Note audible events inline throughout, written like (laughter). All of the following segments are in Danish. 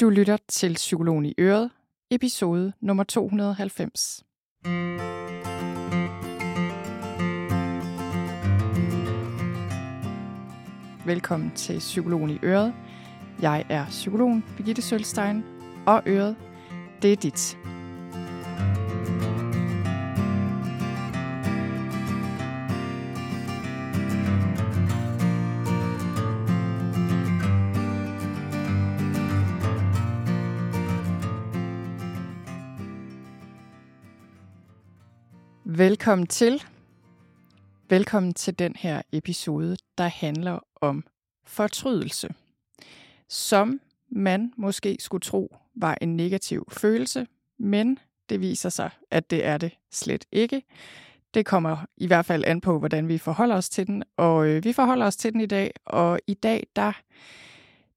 Du lytter til Psykologen i Øret, episode nummer 290. Velkommen til Psykologen i Øret. Jeg er psykologen Birgitte Sølstein, og Øret, det er dit. Velkommen til. Velkommen til den her episode, der handler om fortrydelse. Som man måske skulle tro var en negativ følelse, men det viser sig, at det er det slet ikke. Det kommer i hvert fald an på, hvordan vi forholder os til den, og øh, vi forholder os til den i dag, og i dag, der,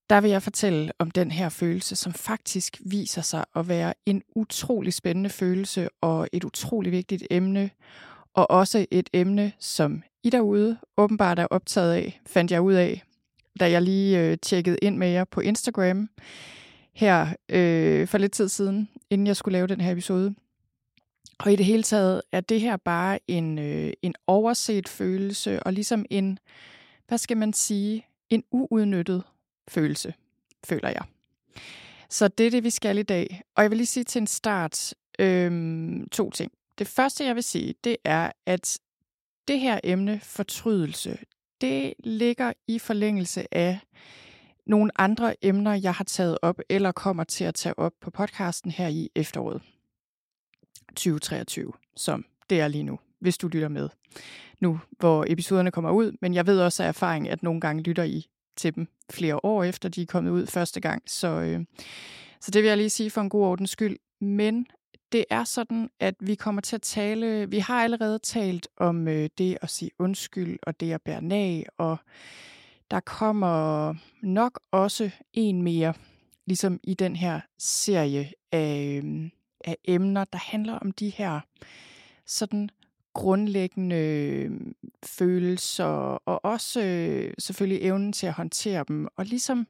der vil jeg fortælle om den her følelse, som faktisk viser sig at være en utrolig spændende følelse og et utrolig vigtigt emne, og også et emne, som I derude åbenbart er optaget af, fandt jeg ud af, da jeg lige øh, tjekkede ind med jer på Instagram her øh, for lidt tid siden, inden jeg skulle lave den her episode. Og i det hele taget er det her bare en, øh, en overset følelse, og ligesom en, hvad skal man sige, en uudnyttet følelse, føler jeg. Så det er det, vi skal i dag. Og jeg vil lige sige til en start øhm, to ting. Det første, jeg vil sige, det er, at det her emne, fortrydelse, det ligger i forlængelse af nogle andre emner, jeg har taget op eller kommer til at tage op på podcasten her i efteråret 2023, som det er lige nu, hvis du lytter med nu, hvor episoderne kommer ud. Men jeg ved også af erfaring, at nogle gange lytter I til dem flere år efter, de er kommet ud første gang. Så, øh, så det vil jeg lige sige for en god ordens skyld. Men det er sådan, at vi kommer til at tale, vi har allerede talt om øh, det at sige undskyld og det at bære nag, og der kommer nok også en mere, ligesom i den her serie af, øh, af emner, der handler om de her sådan grundlæggende øh, følelser, og også øh, selvfølgelig evnen til at håndtere dem. Og ligesom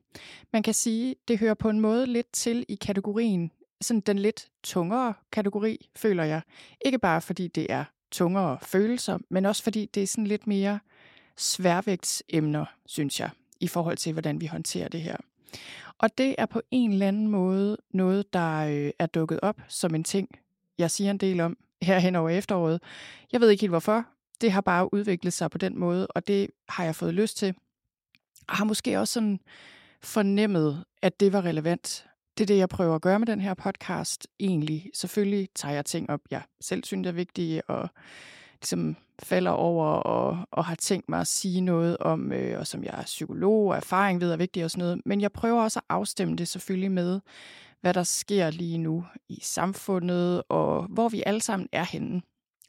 man kan sige, det hører på en måde lidt til i kategorien, sådan den lidt tungere kategori, føler jeg. Ikke bare fordi det er tungere følelser, men også fordi det er sådan lidt mere sværvægtsemner, synes jeg, i forhold til, hvordan vi håndterer det her. Og det er på en eller anden måde noget, der øh, er dukket op som en ting, jeg siger en del om her hen over efteråret. Jeg ved ikke helt hvorfor. Det har bare udviklet sig på den måde, og det har jeg fået lyst til. Og har måske også sådan fornemmet, at det var relevant. Det er det, jeg prøver at gøre med den her podcast. Egentlig, selvfølgelig tager jeg ting op, jeg selv synes er vigtige, og ligesom falder over og, og har tænkt mig at sige noget om, øh, og som jeg er psykolog og erfaring ved er vigtigt og sådan noget. Men jeg prøver også at afstemme det selvfølgelig med, hvad der sker lige nu i samfundet, og hvor vi alle sammen er henne.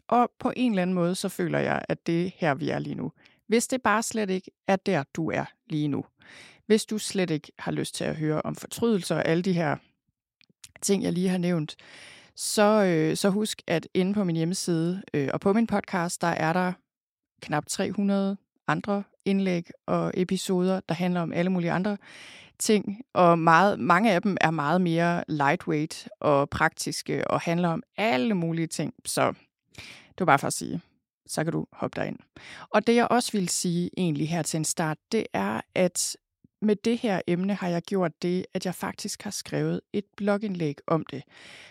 Og på en eller anden måde, så føler jeg, at det er her, vi er lige nu. Hvis det bare slet ikke er der, du er lige nu. Hvis du slet ikke har lyst til at høre om fortrydelser og alle de her ting, jeg lige har nævnt, så, øh, så husk, at inde på min hjemmeside øh, og på min podcast, der er der knap 300 andre indlæg og episoder, der handler om alle mulige andre ting, og meget, mange af dem er meget mere lightweight og praktiske og handler om alle mulige ting. Så det var bare for at sige, så kan du hoppe derind. Og det jeg også vil sige egentlig her til en start, det er, at med det her emne har jeg gjort det, at jeg faktisk har skrevet et blogindlæg om det.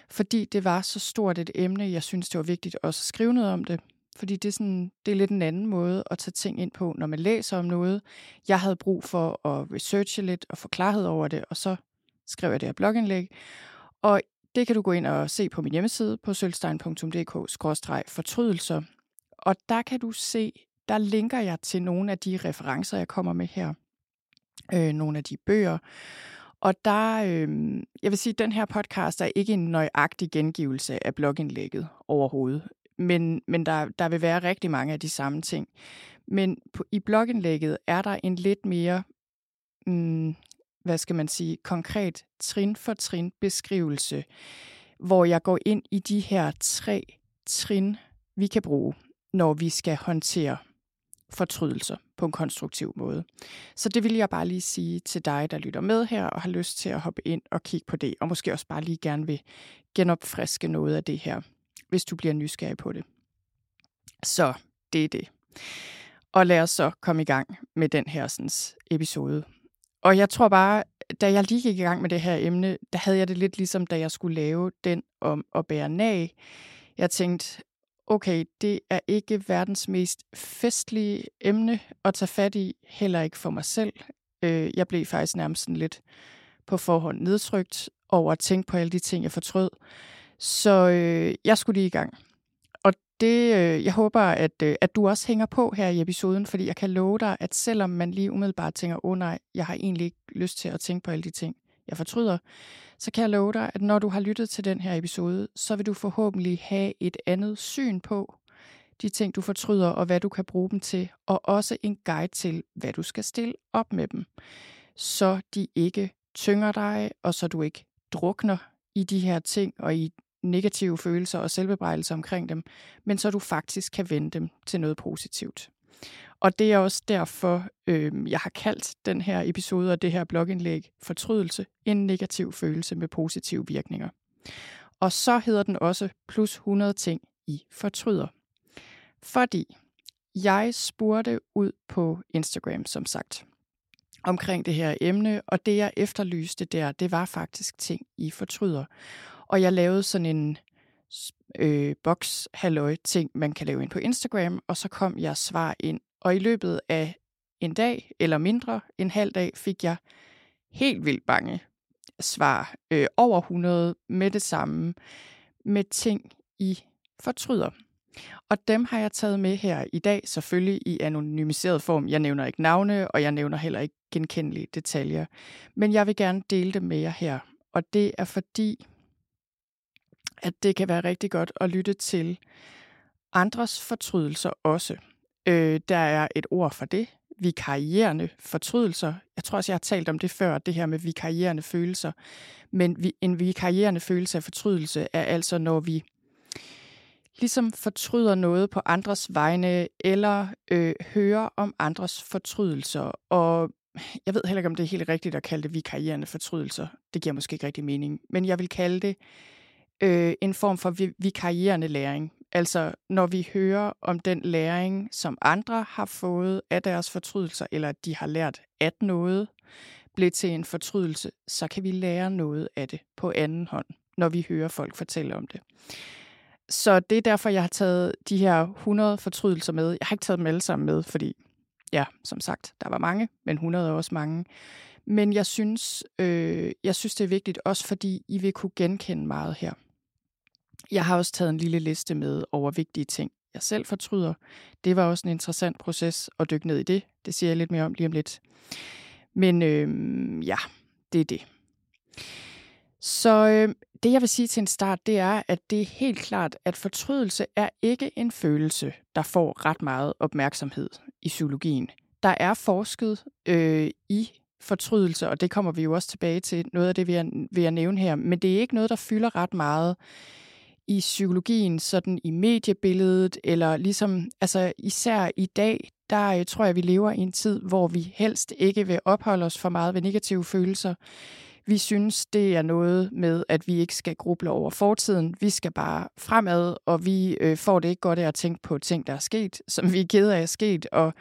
Fordi det var så stort et emne, jeg synes, det var vigtigt også at skrive noget om det. Fordi det er, sådan, det er lidt en anden måde at tage ting ind på, når man læser om noget. Jeg havde brug for at researche lidt og få klarhed over det, og så skrev jeg det her blogindlæg. Og det kan du gå ind og se på min hjemmeside på sølvstein.dk-fortrydelser. Og der kan du se, der linker jeg til nogle af de referencer, jeg kommer med her. Øh, nogle af de bøger. Og der, øh, jeg vil sige, at den her podcast er ikke en nøjagtig gengivelse af blogindlægget overhovedet men, men der, der vil være rigtig mange af de samme ting. Men på, i blogindlægget er der en lidt mere, mm, hvad skal man sige, konkret trin for trin beskrivelse, hvor jeg går ind i de her tre trin, vi kan bruge, når vi skal håndtere fortrydelser på en konstruktiv måde. Så det vil jeg bare lige sige til dig, der lytter med her og har lyst til at hoppe ind og kigge på det, og måske også bare lige gerne vil genopfriske noget af det her, hvis du bliver nysgerrig på det. Så det er det. Og lad os så komme i gang med den her sådan, episode. Og jeg tror bare, da jeg lige gik i gang med det her emne, der havde jeg det lidt ligesom, da jeg skulle lave den om at bære nag. Jeg tænkte, okay, det er ikke verdens mest festlige emne at tage fat i, heller ikke for mig selv. Øh, jeg blev faktisk nærmest sådan lidt på forhånd nedtrykt over at tænke på alle de ting, jeg fortrød. Så øh, jeg skulle lige i gang. Og det, øh, jeg håber, at, øh, at du også hænger på her i episoden, fordi jeg kan love dig, at selvom man lige umiddelbart tænker, åh oh, nej, jeg har egentlig ikke lyst til at tænke på alle de ting, jeg fortryder, så kan jeg love dig, at når du har lyttet til den her episode, så vil du forhåbentlig have et andet syn på de ting, du fortryder, og hvad du kan bruge dem til, og også en guide til, hvad du skal stille op med dem, så de ikke tynger dig, og så du ikke drukner i de her ting og i negative følelser og selvbebrejdelser omkring dem, men så du faktisk kan vende dem til noget positivt. Og det er også derfor, øh, jeg har kaldt den her episode og det her blogindlæg Fortrydelse, en negativ følelse med positive virkninger. Og så hedder den også plus 100 ting i fortryder. Fordi jeg spurgte ud på Instagram, som sagt, omkring det her emne, og det jeg efterlyste der, det var faktisk ting i fortryder. Og jeg lavede sådan en øh, boks halløj ting, man kan lave ind på Instagram, og så kom jeg svar ind og i løbet af en dag, eller mindre, en halv dag, fik jeg helt vildt mange svar. Øh, over 100 med det samme, med ting i fortryder. Og dem har jeg taget med her i dag, selvfølgelig i anonymiseret form. Jeg nævner ikke navne, og jeg nævner heller ikke genkendelige detaljer. Men jeg vil gerne dele det med jer her. Og det er fordi, at det kan være rigtig godt at lytte til andres fortrydelser også. Øh, der er et ord for det. Vikarierende fortrydelser. Jeg tror også, jeg har talt om det før, det her med vikarierende følelser. Men vi, en vikarierende følelse af fortrydelse er altså, når vi ligesom fortryder noget på andres vegne, eller øh, hører om andres fortrydelser. Og jeg ved heller ikke, om det er helt rigtigt at kalde det vikarierende fortrydelser. Det giver måske ikke rigtig mening. Men jeg vil kalde det øh, en form for vikarierende læring. Altså når vi hører om den læring, som andre har fået af deres fortrydelser, eller de har lært, at noget blev til en fortrydelse, så kan vi lære noget af det på anden hånd, når vi hører folk fortælle om det. Så det er derfor, jeg har taget de her 100 fortrydelser med. Jeg har ikke taget dem alle sammen med, fordi, ja, som sagt, der var mange, men 100 er også mange. Men jeg synes, øh, jeg synes, det er vigtigt, også fordi I vil kunne genkende meget her. Jeg har også taget en lille liste med over vigtige ting, jeg selv fortryder. Det var også en interessant proces at dykke ned i det. Det siger jeg lidt mere om lige om lidt. Men øh, ja, det er det. Så øh, det jeg vil sige til en start, det er, at det er helt klart, at fortrydelse er ikke en følelse, der får ret meget opmærksomhed i psykologien. Der er forsket øh, i fortrydelse, og det kommer vi jo også tilbage til. Noget af det vil jeg, vil jeg nævne her, men det er ikke noget, der fylder ret meget i psykologien, sådan i mediebilledet, eller ligesom, altså især i dag, der øh, tror jeg, vi lever i en tid, hvor vi helst ikke vil opholde os for meget ved negative følelser. Vi synes, det er noget med, at vi ikke skal gruble over fortiden. Vi skal bare fremad, og vi øh, får det ikke godt af at tænke på ting, der er sket, som vi er kede af er sket. Og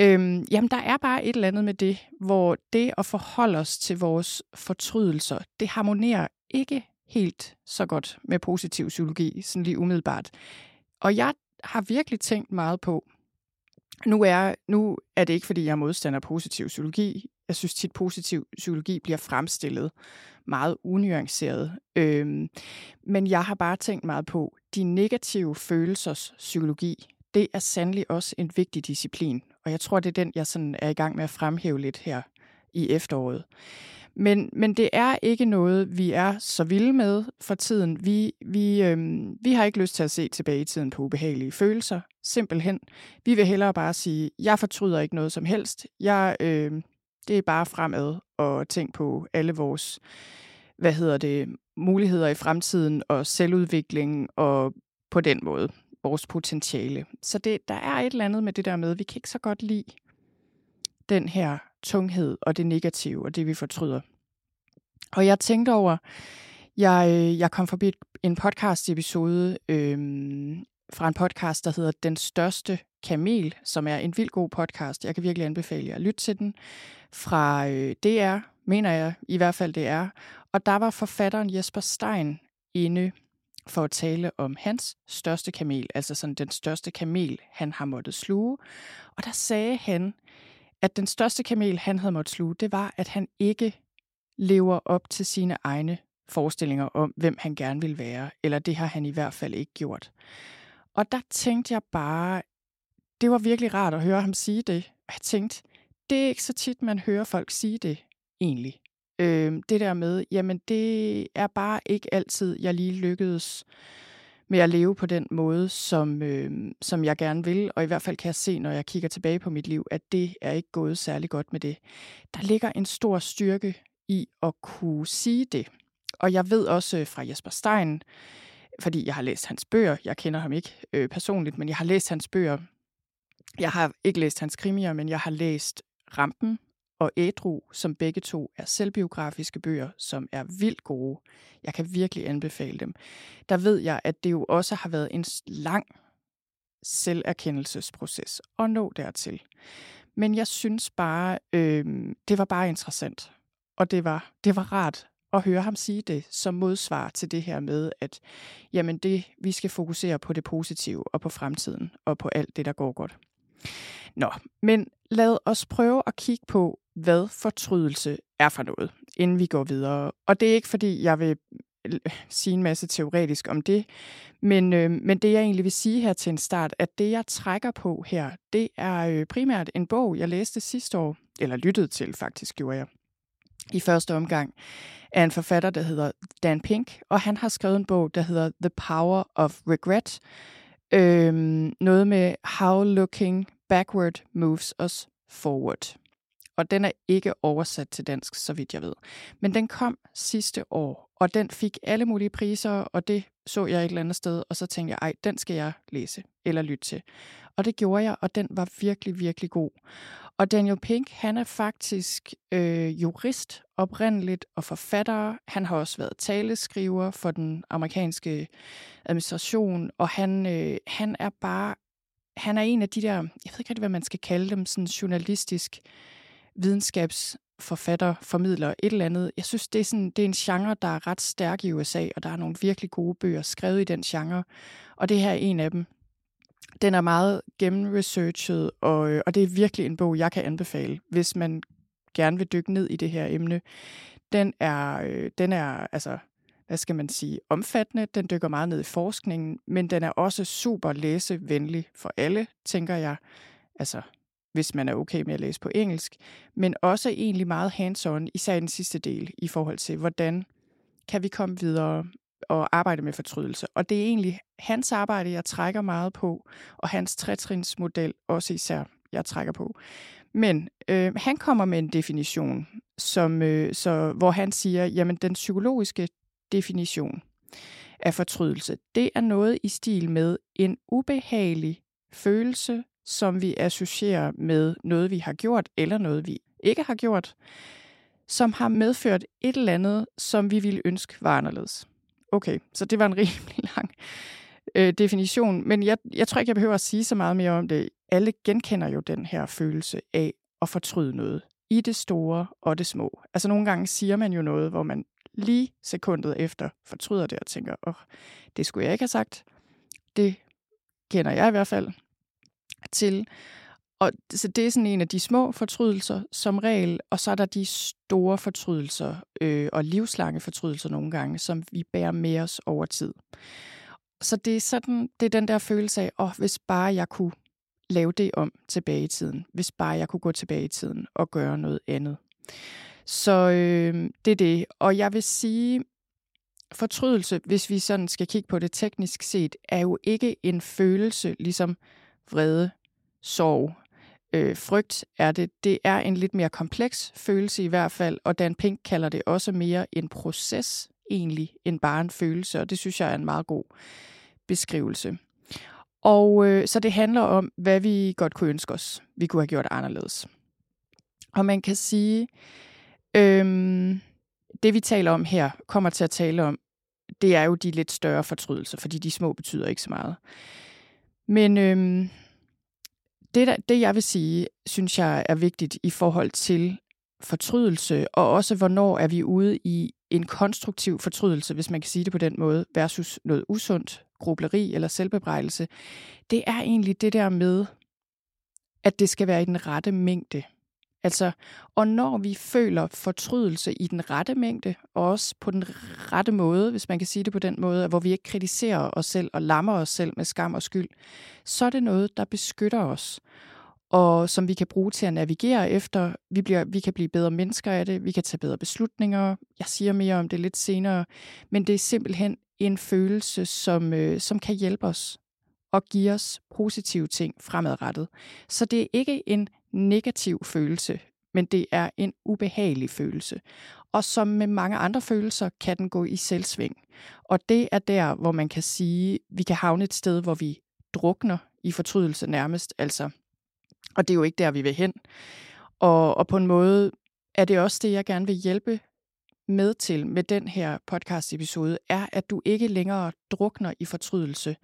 øhm, jamen, der er bare et eller andet med det, hvor det at forholde os til vores fortrydelser, det harmonerer ikke helt så godt med positiv psykologi, sådan lige umiddelbart. Og jeg har virkelig tænkt meget på, nu er, nu er det ikke, fordi jeg er modstander af positiv psykologi. Jeg synes tit, positiv psykologi bliver fremstillet meget unuanceret. Øhm, men jeg har bare tænkt meget på, de negative følelsers psykologi, det er sandelig også en vigtig disciplin. Og jeg tror, det er den, jeg sådan er i gang med at fremhæve lidt her i efteråret. Men, men det er ikke noget, vi er så vilde med for tiden. Vi, vi, øhm, vi har ikke lyst til at se tilbage i tiden på ubehagelige følelser. Simpelthen. Vi vil hellere bare sige, jeg fortryder ikke noget som helst. Jeg, øh, det er bare fremad og tænk på alle vores hvad hedder det, muligheder i fremtiden og selvudvikling og på den måde. vores potentiale. Så det, der er et eller andet med det der med, at vi kan ikke så godt lide den her tunghed og det negative og det, vi fortryder. Og jeg tænkte over, jeg, øh, jeg kom forbi en podcast-episode øh, fra en podcast, der hedder Den Største Kamel, som er en vild god podcast. Jeg kan virkelig anbefale jer at lytte til den. Fra øh, DR, mener jeg i hvert fald det er. Og der var forfatteren Jesper Stein inde for at tale om hans største kamel, altså sådan den største kamel, han har måttet sluge. Og der sagde han, at den største kamel, han havde måttet sluge, det var, at han ikke lever op til sine egne forestillinger om, hvem han gerne vil være, eller det har han i hvert fald ikke gjort. Og der tænkte jeg bare, det var virkelig rart at høre ham sige det. Og jeg tænkte, det er ikke så tit, man hører folk sige det, egentlig. Øh, det der med, jamen det er bare ikke altid, jeg lige lykkedes med at leve på den måde, som, øh, som jeg gerne vil. Og i hvert fald kan jeg se, når jeg kigger tilbage på mit liv, at det er ikke gået særlig godt med det. Der ligger en stor styrke i at kunne sige det. Og jeg ved også øh, fra Jesper Stein, fordi jeg har læst hans bøger, jeg kender ham ikke øh, personligt, men jeg har læst hans bøger. Jeg har ikke læst hans krimier, men jeg har læst Rampen og Ædru, som begge to er selvbiografiske bøger, som er vildt gode. Jeg kan virkelig anbefale dem. Der ved jeg, at det jo også har været en lang selverkendelsesproces at nå dertil. Men jeg synes bare, øh, det var bare interessant. Og det var, det var rart at høre ham sige det som modsvar til det her med, at jamen det, vi skal fokusere på det positive og på fremtiden og på alt det, der går godt. Nå, men lad os prøve at kigge på, hvad fortrydelse er for noget, inden vi går videre. Og det er ikke, fordi jeg vil øh, sige en masse teoretisk om det, men, øh, men det jeg egentlig vil sige her til en start, at det jeg trækker på her, det er øh, primært en bog, jeg læste sidste år, eller lyttede til faktisk, gjorde jeg, i første omgang, af en forfatter, der hedder Dan Pink, og han har skrevet en bog, der hedder The Power of Regret, øh, noget med How Looking Backward Moves Us Forward og den er ikke oversat til dansk, så vidt jeg ved. Men den kom sidste år, og den fik alle mulige priser, og det så jeg et eller andet sted, og så tænkte jeg, ej, den skal jeg læse eller lytte til. Og det gjorde jeg, og den var virkelig, virkelig god. Og Daniel Pink, han er faktisk øh, jurist oprindeligt og forfatter. Han har også været taleskriver for den amerikanske administration, og han, øh, han er bare, han er en af de der, jeg ved ikke rigtig, hvad man skal kalde dem, sådan journalistisk videnskabsforfatter, formidler et eller andet. Jeg synes, det er, sådan, det er en genre, der er ret stærk i USA, og der er nogle virkelig gode bøger skrevet i den genre. Og det her er en af dem. Den er meget gennemresearchet, og, øh, og det er virkelig en bog, jeg kan anbefale, hvis man gerne vil dykke ned i det her emne. Den er, øh, den er altså, hvad skal man sige, omfattende. Den dykker meget ned i forskningen, men den er også super læsevenlig for alle, tænker jeg. Altså, hvis man er okay med at læse på engelsk, men også egentlig meget hands-on, især i den sidste del, i forhold til, hvordan kan vi komme videre og arbejde med fortrydelse. Og det er egentlig hans arbejde, jeg trækker meget på, og hans trætrinsmodel også især, jeg trækker på. Men øh, han kommer med en definition, som, øh, så, hvor han siger, jamen den psykologiske definition af fortrydelse, det er noget i stil med en ubehagelig følelse, som vi associerer med noget, vi har gjort, eller noget, vi ikke har gjort, som har medført et eller andet, som vi ville ønske var anderledes. Okay, så det var en (laughs) rimelig lang øh, definition, men jeg, jeg tror ikke, jeg behøver at sige så meget mere om det. Alle genkender jo den her følelse af at fortryde noget i det store og det små. Altså nogle gange siger man jo noget, hvor man lige sekundet efter fortryder det og tænker, åh, oh, det skulle jeg ikke have sagt. Det kender jeg i hvert fald til. Og så det er sådan en af de små fortrydelser som regel, og så er der de store fortrydelser øh, og livslange fortrydelser nogle gange, som vi bærer med os over tid. Så det er sådan, det er den der følelse af, åh, hvis bare jeg kunne lave det om tilbage i tiden. Hvis bare jeg kunne gå tilbage i tiden og gøre noget andet. Så øh, det er det. Og jeg vil sige, fortrydelse, hvis vi sådan skal kigge på det teknisk set, er jo ikke en følelse, ligesom vrede, sorg, øh, frygt er det. Det er en lidt mere kompleks følelse i hvert fald, og Dan Pink kalder det også mere en proces egentlig, end bare en følelse, og det synes jeg er en meget god beskrivelse. Og øh, så det handler om, hvad vi godt kunne ønske os, vi kunne have gjort anderledes. Og man kan sige, øhm, det vi taler om her, kommer til at tale om, det er jo de lidt større fortrydelser, fordi de små betyder ikke så meget. Men øhm, det, der, det, jeg vil sige, synes jeg er vigtigt i forhold til fortrydelse, og også hvornår er vi ude i en konstruktiv fortrydelse, hvis man kan sige det på den måde, versus noget usundt, grubleri eller selvbebrejdelse, det er egentlig det der med, at det skal være i den rette mængde. Altså, og når vi føler fortrydelse i den rette mængde, og også på den rette måde, hvis man kan sige det på den måde, hvor vi ikke kritiserer os selv og lammer os selv med skam og skyld, så er det noget, der beskytter os og som vi kan bruge til at navigere efter. Vi, bliver, vi kan blive bedre mennesker af det, vi kan tage bedre beslutninger. Jeg siger mere om det lidt senere, men det er simpelthen en følelse, som, øh, som kan hjælpe os og give os positive ting fremadrettet. Så det er ikke en negativ følelse, men det er en ubehagelig følelse. Og som med mange andre følelser, kan den gå i selvsving. Og det er der, hvor man kan sige, vi kan havne et sted, hvor vi drukner i fortrydelse nærmest. Altså, og det er jo ikke der, vi vil hen. Og, og på en måde er det også det, jeg gerne vil hjælpe med til med den her podcast-episode, er, at du ikke længere drukner i fortrydelse,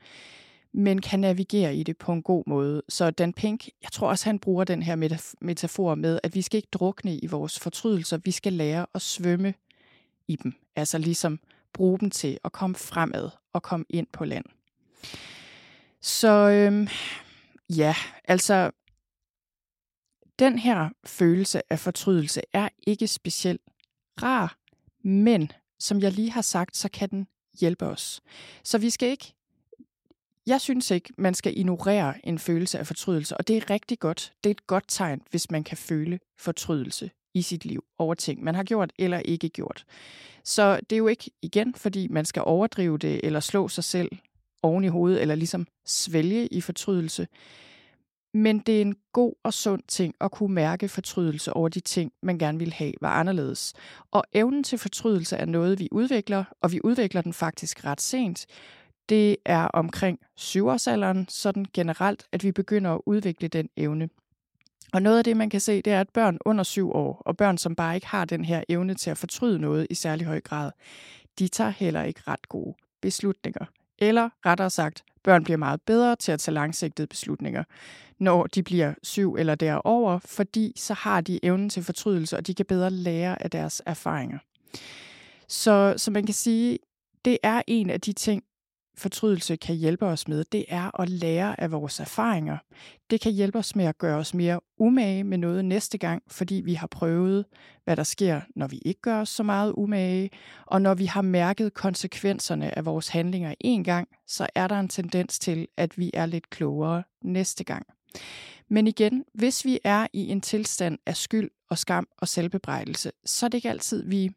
men kan navigere i det på en god måde. Så Dan Pink, jeg tror også, han bruger den her metafor med, at vi skal ikke drukne i vores fortrydelser, vi skal lære at svømme i dem. Altså ligesom bruge dem til at komme fremad og komme ind på land. Så øhm, ja, altså den her følelse af fortrydelse er ikke specielt rar, men som jeg lige har sagt, så kan den hjælpe os. Så vi skal ikke jeg synes ikke, man skal ignorere en følelse af fortrydelse, og det er rigtig godt. Det er et godt tegn, hvis man kan føle fortrydelse i sit liv over ting, man har gjort eller ikke gjort. Så det er jo ikke igen, fordi man skal overdrive det eller slå sig selv oven i hovedet, eller ligesom svælge i fortrydelse. Men det er en god og sund ting at kunne mærke fortrydelse over de ting, man gerne vil have, var anderledes. Og evnen til fortrydelse er noget, vi udvikler, og vi udvikler den faktisk ret sent. Det er omkring syvårsalderen, sådan generelt, at vi begynder at udvikle den evne. Og noget af det, man kan se, det er, at børn under syv år, og børn, som bare ikke har den her evne til at fortryde noget i særlig høj grad, de tager heller ikke ret gode beslutninger. Eller rettere sagt, børn bliver meget bedre til at tage langsigtede beslutninger når de bliver syv eller derover, fordi så har de evnen til fortrydelse, og de kan bedre lære af deres erfaringer. Så, så man kan sige, det er en af de ting, fortrydelse kan hjælpe os med, det er at lære af vores erfaringer. Det kan hjælpe os med at gøre os mere umage med noget næste gang, fordi vi har prøvet, hvad der sker, når vi ikke gør os så meget umage, og når vi har mærket konsekvenserne af vores handlinger en gang, så er der en tendens til, at vi er lidt klogere næste gang. Men igen, hvis vi er i en tilstand af skyld og skam og selvbebrejdelse, så er det ikke altid, vi,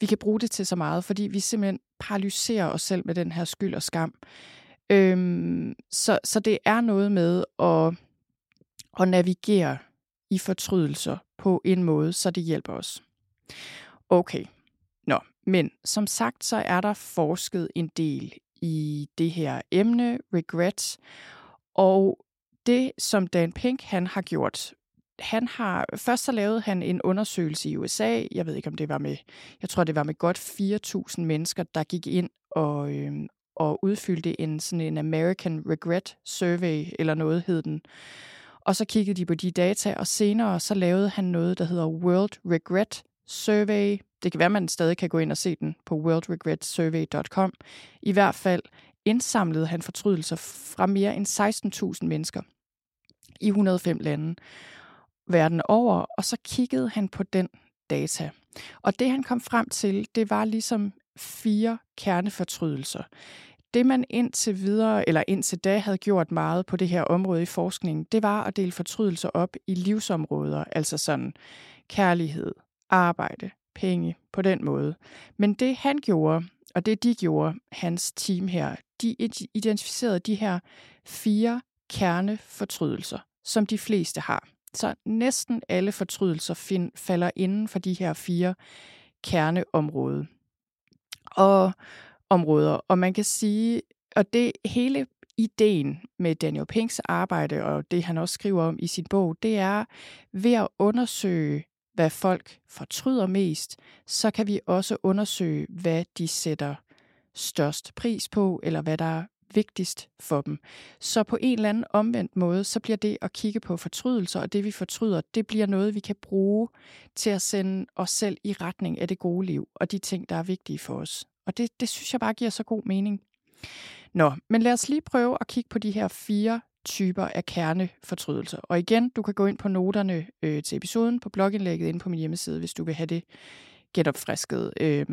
vi kan bruge det til så meget, fordi vi simpelthen paralyserer os selv med den her skyld og skam. Øhm, så, så det er noget med at, at navigere i fortrydelser på en måde, så det hjælper os. Okay, nå, men som sagt, så er der forsket en del i det her emne, regret, og det, som Dan Pink han har gjort, han har, først så lavede han en undersøgelse i USA, jeg ved ikke om det var med, jeg tror det var med godt 4.000 mennesker, der gik ind og, øh, og udfyldte en sådan en American Regret Survey, eller noget hed den. Og så kiggede de på de data, og senere så lavede han noget, der hedder World Regret Survey. Det kan være, man stadig kan gå ind og se den på worldregretsurvey.com. I hvert fald indsamlede han fortrydelser fra mere end 16.000 mennesker i 105 lande verden over, og så kiggede han på den data. Og det han kom frem til, det var ligesom fire kernefortrydelser. Det man indtil videre, eller indtil da havde gjort meget på det her område i forskningen, det var at dele fortrydelser op i livsområder, altså sådan kærlighed, arbejde, penge, på den måde. Men det han gjorde, og det de gjorde, hans team her, de identificerede de her fire kernefortrydelser, som de fleste har. Så næsten alle fortrydelser find, falder inden for de her fire kerneområder. Og områder. Og man kan sige, og det hele ideen med Daniel Pinks arbejde, og det han også skriver om i sin bog, det er ved at undersøge, hvad folk fortryder mest, så kan vi også undersøge, hvad de sætter størst pris på, eller hvad der vigtigst for dem. Så på en eller anden omvendt måde, så bliver det at kigge på fortrydelser, og det vi fortryder, det bliver noget, vi kan bruge til at sende os selv i retning af det gode liv, og de ting, der er vigtige for os. Og det, det synes jeg bare giver så god mening. Nå, men lad os lige prøve at kigge på de her fire typer af kernefortrydelser. Og igen, du kan gå ind på noterne øh, til episoden på blogindlægget inde på min hjemmeside, hvis du vil have det genopfrisket øh,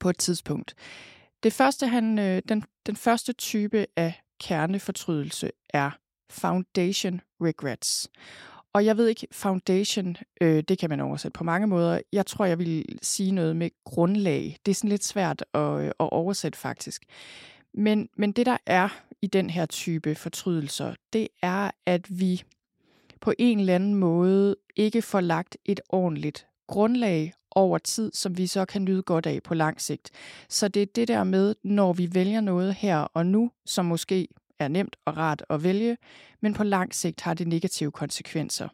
på et tidspunkt. Det første, han, øh, den, den første type af kernefortrydelse er foundation regrets. Og jeg ved ikke, foundation, øh, det kan man oversætte på mange måder. Jeg tror, jeg vil sige noget med grundlag. Det er sådan lidt svært at, øh, at oversætte faktisk. Men, men det, der er i den her type fortrydelser, det er, at vi på en eller anden måde ikke får lagt et ordentligt grundlag over tid, som vi så kan nyde godt af på lang sigt. Så det er det der med, når vi vælger noget her og nu, som måske er nemt og rart at vælge, men på lang sigt har det negative konsekvenser.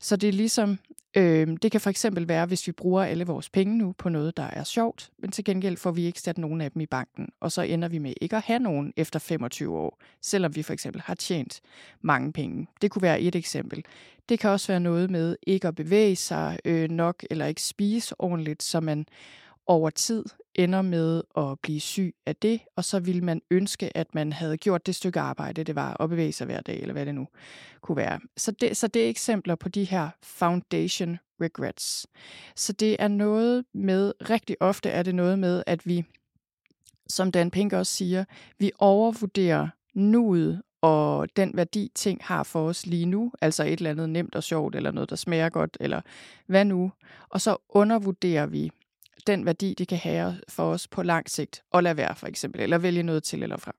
Så det er ligesom, øh, det kan for eksempel være, hvis vi bruger alle vores penge nu på noget, der er sjovt, men til gengæld får vi ikke sat nogen af dem i banken, og så ender vi med ikke at have nogen efter 25 år, selvom vi for eksempel har tjent mange penge. Det kunne være et eksempel. Det kan også være noget med ikke at bevæge sig øh, nok, eller ikke spise ordentligt, så man over tid ender med at blive syg af det, og så ville man ønske, at man havde gjort det stykke arbejde, det var at bevæge sig hver dag, eller hvad det nu kunne være. Så det, så det er eksempler på de her foundation regrets. Så det er noget med, rigtig ofte er det noget med, at vi, som Dan Pink også siger, vi overvurderer nuet og den værdi, ting har for os lige nu, altså et eller andet nemt og sjovt, eller noget, der smager godt, eller hvad nu, og så undervurderer vi den værdi, det kan have for os på lang sigt, og lade være for eksempel, eller vælge noget til eller fra.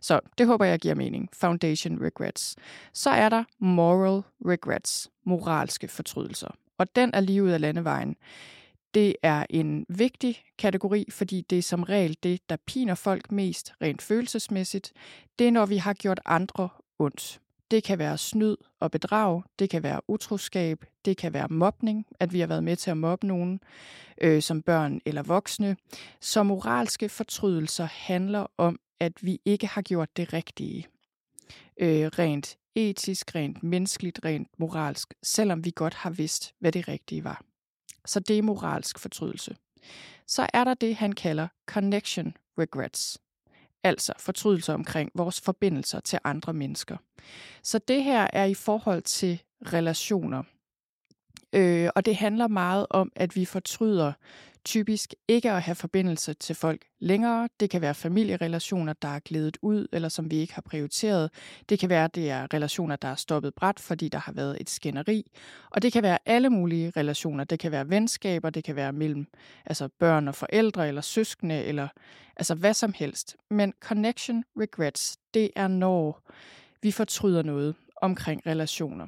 Så det håber jeg giver mening. Foundation regrets. Så er der moral regrets, moralske fortrydelser. Og den er lige ud af landevejen. Det er en vigtig kategori, fordi det er som regel det, der piner folk mest rent følelsesmæssigt. Det er, når vi har gjort andre ondt. Det kan være snyd og bedrag, det kan være utroskab, det kan være mobning, at vi har været med til at mobbe nogen øh, som børn eller voksne. Så moralske fortrydelser handler om, at vi ikke har gjort det rigtige. Øh, rent etisk, rent menneskeligt, rent moralsk, selvom vi godt har vidst, hvad det rigtige var. Så det er moralsk fortrydelse. Så er der det, han kalder connection regrets altså fortrydelse omkring vores forbindelser til andre mennesker. Så det her er i forhold til relationer. Øh, og det handler meget om, at vi fortryder typisk ikke at have forbindelse til folk længere. Det kan være familierelationer, der er glædet ud, eller som vi ikke har prioriteret. Det kan være, at det er relationer, der er stoppet bræt, fordi der har været et skænderi. Og det kan være alle mulige relationer. Det kan være venskaber, det kan være mellem altså børn og forældre, eller søskende, eller altså hvad som helst. Men connection regrets, det er når vi fortryder noget omkring relationer.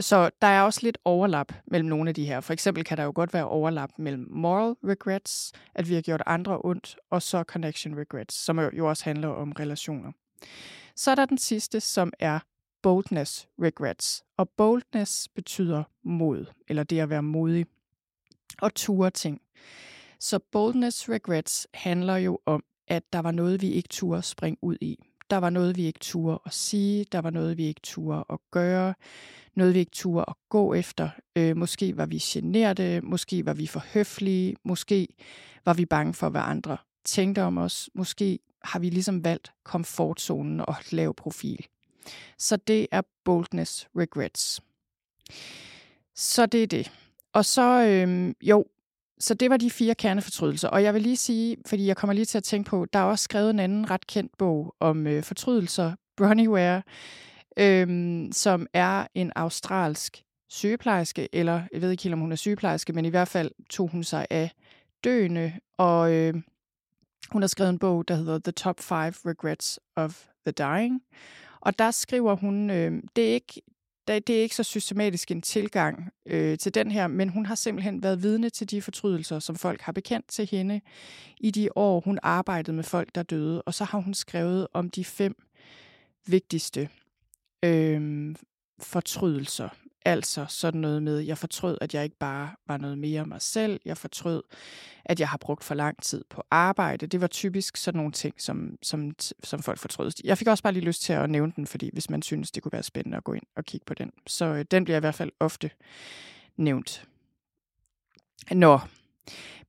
Så der er også lidt overlap mellem nogle af de her. For eksempel kan der jo godt være overlap mellem moral regrets, at vi har gjort andre ondt, og så connection regrets, som jo også handler om relationer. Så er der den sidste, som er boldness regrets. Og boldness betyder mod, eller det at være modig og ture ting. Så boldness regrets handler jo om, at der var noget, vi ikke turde springe ud i. Der var noget, vi ikke turde at sige. Der var noget, vi ikke turde at gøre noget, vi ikke turde at gå efter. Øh, måske var vi generte, måske var vi for høflige, måske var vi bange for, hvad andre tænkte om os. Måske har vi ligesom valgt komfortzonen og lav profil. Så det er boldness regrets. Så det er det. Og så, øh, jo, så det var de fire kernefortrydelser. Og jeg vil lige sige, fordi jeg kommer lige til at tænke på, der er også skrevet en anden ret kendt bog om øh, fortrydelser, Bronnie Ware, øhm, som er en australsk sygeplejerske, eller jeg ved ikke helt, om hun er sygeplejerske, men i hvert fald tog hun sig af døende, og øh, hun har skrevet en bog, der hedder The Top 5 Regrets of the Dying. Og der skriver hun, øh, det, er ikke, det er ikke så systematisk en tilgang øh, til den her, men hun har simpelthen været vidne til de fortrydelser, som folk har bekendt til hende i de år, hun arbejdede med folk, der døde. Og så har hun skrevet om de fem vigtigste øh, fortrydelser. Altså sådan noget med, jeg fortrød, at jeg ikke bare var noget mere mig selv. Jeg fortrød, at jeg har brugt for lang tid på arbejde. Det var typisk sådan nogle ting, som, som, som folk fortrød. Jeg fik også bare lige lyst til at nævne den, fordi hvis man synes, det kunne være spændende at gå ind og kigge på den. Så øh, den bliver i hvert fald ofte nævnt. Nå,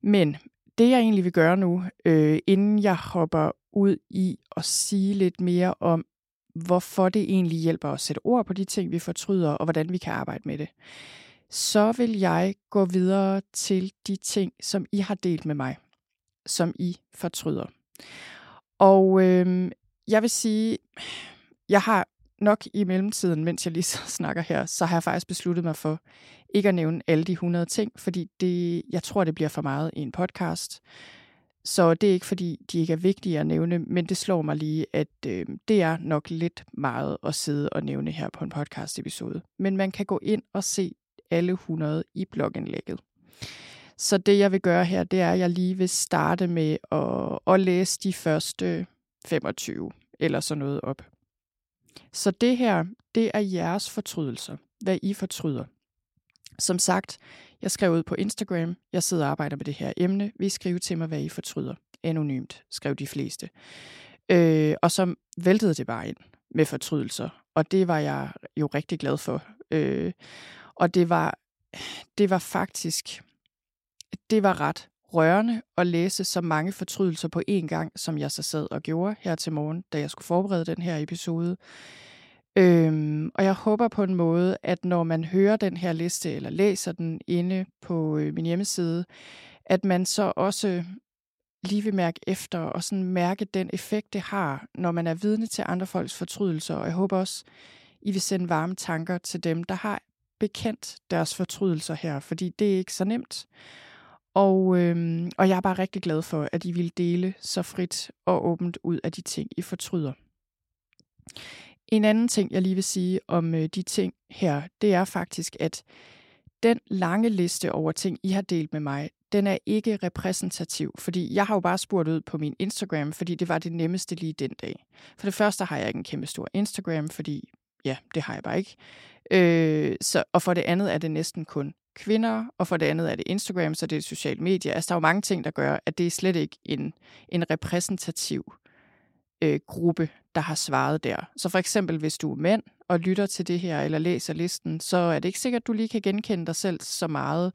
men det jeg egentlig vil gøre nu, øh, inden jeg hopper ud i at sige lidt mere om, hvorfor det egentlig hjælper at sætte ord på de ting, vi fortryder, og hvordan vi kan arbejde med det, så vil jeg gå videre til de ting, som I har delt med mig, som I fortryder. Og øh, jeg vil sige, jeg har nok i mellemtiden, mens jeg lige så (laughs) snakker her, så har jeg faktisk besluttet mig for ikke at nævne alle de 100 ting, fordi det, jeg tror, det bliver for meget i en podcast. Så det er ikke, fordi de ikke er vigtige at nævne, men det slår mig lige, at øh, det er nok lidt meget at sidde og nævne her på en podcast-episode. Men man kan gå ind og se alle 100 i blogindlægget. Så det, jeg vil gøre her, det er, at jeg lige vil starte med at, at læse de første 25 eller sådan noget op. Så det her, det er jeres fortrydelser. Hvad I fortryder. Som sagt, jeg skrev ud på Instagram, jeg sidder og arbejder med det her emne. Vi skriver til mig, hvad I fortryder. Anonymt, skrev de fleste. Øh, og så væltede det bare ind med fortrydelser. Og det var jeg jo rigtig glad for. Øh, og det var, det var faktisk, det var ret rørende at læse så mange fortrydelser på én gang, som jeg så sad og gjorde her til morgen, da jeg skulle forberede den her episode. Øhm, og jeg håber på en måde, at når man hører den her liste eller læser den inde på øh, min hjemmeside, at man så også lige vil mærke efter og sådan mærke den effekt, det har, når man er vidne til andre folks fortrydelser. Og jeg håber også, I vil sende varme tanker til dem, der har bekendt deres fortrydelser her, fordi det er ikke så nemt. Og, øhm, og jeg er bare rigtig glad for, at I vil dele så frit og åbent ud af de ting, I fortryder. En anden ting, jeg lige vil sige om øh, de ting her, det er faktisk, at den lange liste over ting, I har delt med mig, den er ikke repræsentativ, fordi jeg har jo bare spurgt ud på min Instagram, fordi det var det nemmeste lige den dag. For det første har jeg ikke en kæmpe stor Instagram, fordi ja, det har jeg bare ikke. Øh, så, og for det andet er det næsten kun kvinder, og for det andet er det Instagram, så det er sociale medier. Altså, der er jo mange ting, der gør, at det er slet ikke en, en repræsentativ øh, gruppe, der har svaret der. Så for eksempel, hvis du er mænd og lytter til det her, eller læser listen, så er det ikke sikkert, at du lige kan genkende dig selv så meget.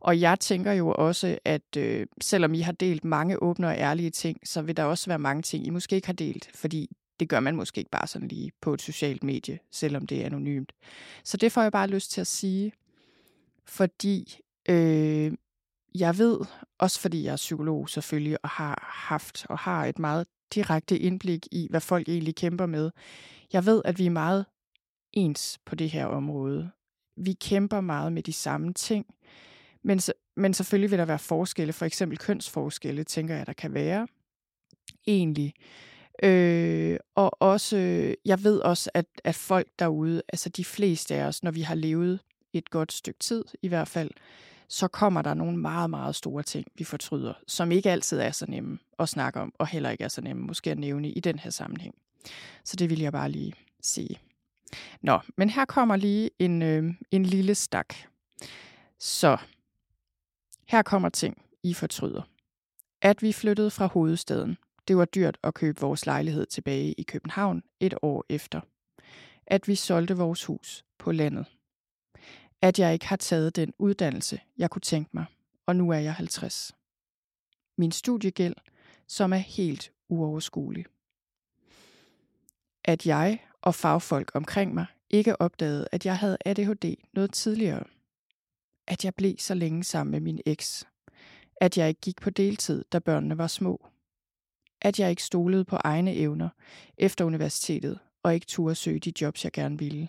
Og jeg tænker jo også, at øh, selvom I har delt mange åbne og ærlige ting, så vil der også være mange ting, I måske ikke har delt, fordi det gør man måske ikke bare sådan lige på et socialt medie, selvom det er anonymt. Så det får jeg bare lyst til at sige, fordi øh, jeg ved, også fordi jeg er psykolog selvfølgelig, og har haft og har et meget direkte indblik i, hvad folk egentlig kæmper med. Jeg ved, at vi er meget ens på det her område. Vi kæmper meget med de samme ting, men, men selvfølgelig vil der være forskelle, for eksempel kønsforskelle, tænker jeg, der kan være egentlig. Øh, og også, jeg ved også, at, at folk derude, altså de fleste af os, når vi har levet et godt stykke tid i hvert fald, så kommer der nogle meget, meget store ting, vi fortryder, som ikke altid er så nemme at snakke om, og heller ikke er så nemme måske at nævne i den her sammenhæng. Så det vil jeg bare lige sige. Nå, men her kommer lige en, øh, en lille stak. Så her kommer ting, I fortryder. At vi flyttede fra hovedstaden. Det var dyrt at købe vores lejlighed tilbage i København et år efter. At vi solgte vores hus på landet at jeg ikke har taget den uddannelse, jeg kunne tænke mig, og nu er jeg 50. Min studiegæld, som er helt uoverskuelig. At jeg og fagfolk omkring mig ikke opdagede, at jeg havde ADHD noget tidligere. At jeg blev så længe sammen med min eks. At jeg ikke gik på deltid, da børnene var små. At jeg ikke stolede på egne evner efter universitetet og ikke turde søge de jobs, jeg gerne ville